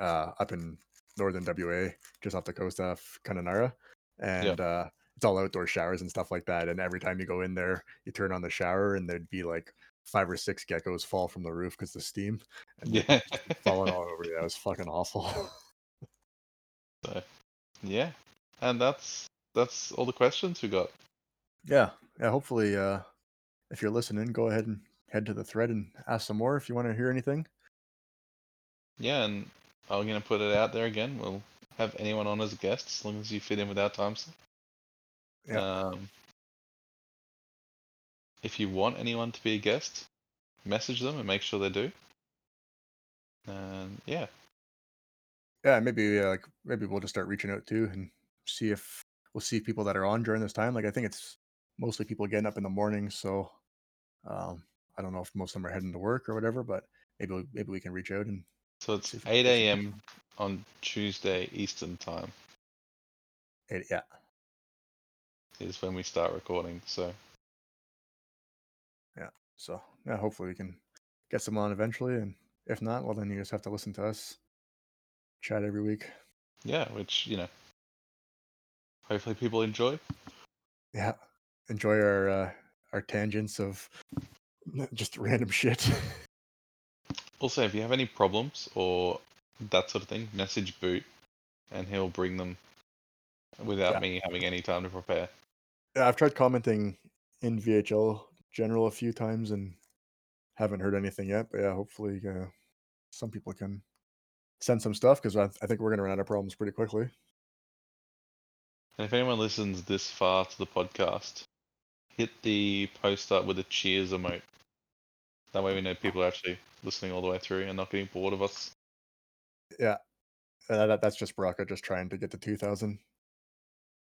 uh up in northern wa just off the coast of Kununurra. and uh it's all outdoor showers and stuff like that and every time you go in there you turn on the shower and there'd be like five or six geckos fall from the roof because the steam and Yeah. falling <laughs> all over you. That was fucking awful. <laughs> so, yeah, and that's that's all the questions we got. yeah, yeah. Hopefully, uh, if you're listening, go ahead and head to the thread and ask some more if you want to hear anything. Yeah, and I'm gonna put it out there again. We'll have anyone on as a guest as long as you fit in with our time. Yeah. Um, if you want anyone to be a guest, message them and make sure they do. And yeah, yeah, maybe uh, like maybe we'll just start reaching out too and see if we'll see people that are on during this time. Like I think it's mostly people getting up in the morning, so um, I don't know if most of them are heading to work or whatever, but maybe we- maybe we can reach out and So it's See if we 8 can get some a.m. on Tuesday Eastern time eh, yeah, is when we start recording. So Yeah. so yeah, hopefully we can get some on eventually, and if not, well then you just have to listen to us chat every week. yeah, which you know, hopefully people enjoy. Yeah, enjoy our uh, our tangents of <laughs> just random shit. <laughs> Also, if you have any problems or that sort of thing, message Boot, and he'll bring them without Yeah. me having any time to prepare. Yeah, I've tried commenting in VHL general a few times and haven't heard anything yet. But yeah, hopefully uh, some people can send some stuff because I, I think we're gonna run out of problems pretty quickly. And if anyone listens this far to the podcast, hit the post up with a cheers emote. That way we know people are actually listening all the way through and not getting bored of us. Uh, that, that's just Baraka just trying to get to two thousand.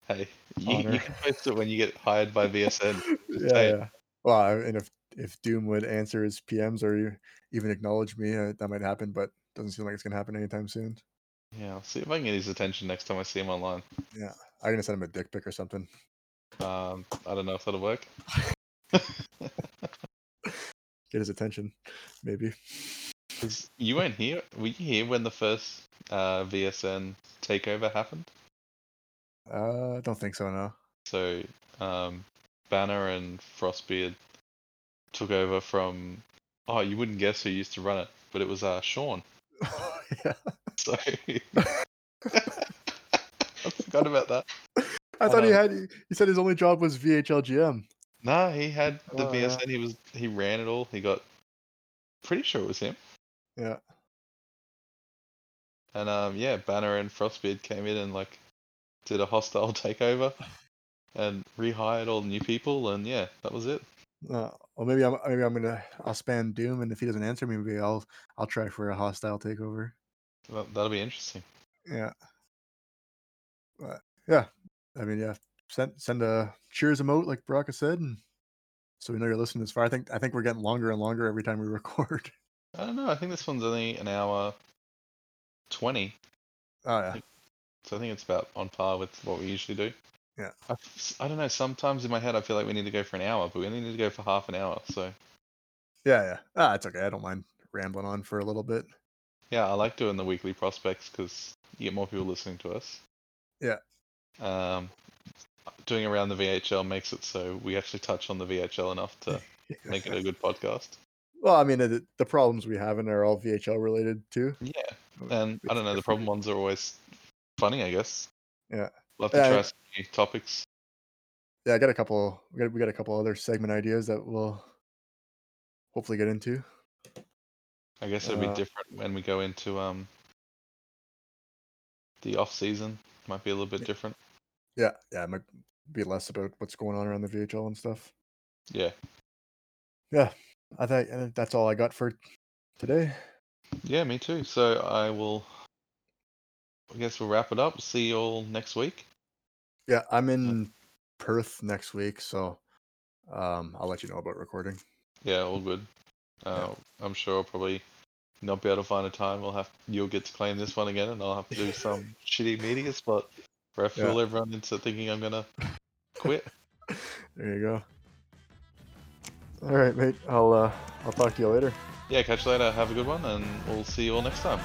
Hey, you, you can post it when you get hired by VSN. <laughs> Yeah, it. yeah. Well, and if if Doom would answer his PMs or even acknowledge me, uh, that might happen. But doesn't seem like it's gonna happen anytime soon. Yeah, I'll see if I can get his attention next time I see him online. Yeah, I'm gonna send him a dick pic or something. Um, I don't know if that'll work. Get his attention, maybe. you weren't here. Were you here when the first uh, VSN takeover happened? Uh, I don't think so. No. So um, Banner and Frostbeard took over from. Oh, you wouldn't guess who used to run it, but it was uh, Sean. <laughs> <laughs> yeah. So I forgot about that. I thought he had. He said his only job was VHL GM. No, he had the Oh, yeah. VSN. He was he ran it all. He got pretty sure it was him. Yeah. And um, yeah, Banner and Frostbeard came in and like did a hostile <laughs> takeover and rehired all the new people, and yeah, that was it. Uh, well, maybe I'm. Maybe I'm gonna. I'll spam Doom, and if he doesn't answer me, maybe I'll. I'll try for a hostile takeover. That, that'll be interesting. Yeah. But yeah. I mean, yeah. Send send a cheers emote like Baraka said, and so we know you're listening this far. I think I think we're getting longer and longer every time we <laughs> record. I don't know. I think this one's only an hour twenty. Oh yeah. so I think it's about on par with what we usually do. Yeah. I, I don't know. Sometimes in my head, I feel like we need to go for an hour, but we only need to go for half an hour. So Yeah, yeah. Ah, it's okay. I don't mind rambling on for a little bit. yeah, I like doing the weekly prospects because you get more people listening to us. Yeah. Um, doing around the VHL makes it so we actually touch on the VHL enough to <laughs> make it a good podcast. Well, I mean, the, the problems we have in are all VHL related too. Yeah, and I don't know. The problem ones are always funny, I guess. Yeah. We'll have to try I- some new topics. Yeah, I got a couple. We got we got a couple other segment ideas that we'll hopefully get into. I guess it'll be Uh, different when we go into um the off season. Might be a little bit different. Yeah, yeah. It might be less about what's going on around the VHL and stuff. Yeah, Yeah, I think I think that's all I got for today. yeah, me too. So I will. I guess we'll wrap it up. See you all next week. Yeah, I'm in Perth next week, so um, I'll let you know about recording. Yeah, all good. Uh, I'm sure I'll probably not be able to find a time. We'll have you'll get to claim this one again, and I'll have to do some <laughs> shitty media spot where I fool everyone into thinking I'm gonna quit. <laughs> There you go. All right, mate. I'll uh, I'll talk to you later. Yeah, catch you later. Have a good one, and we'll see you all next time.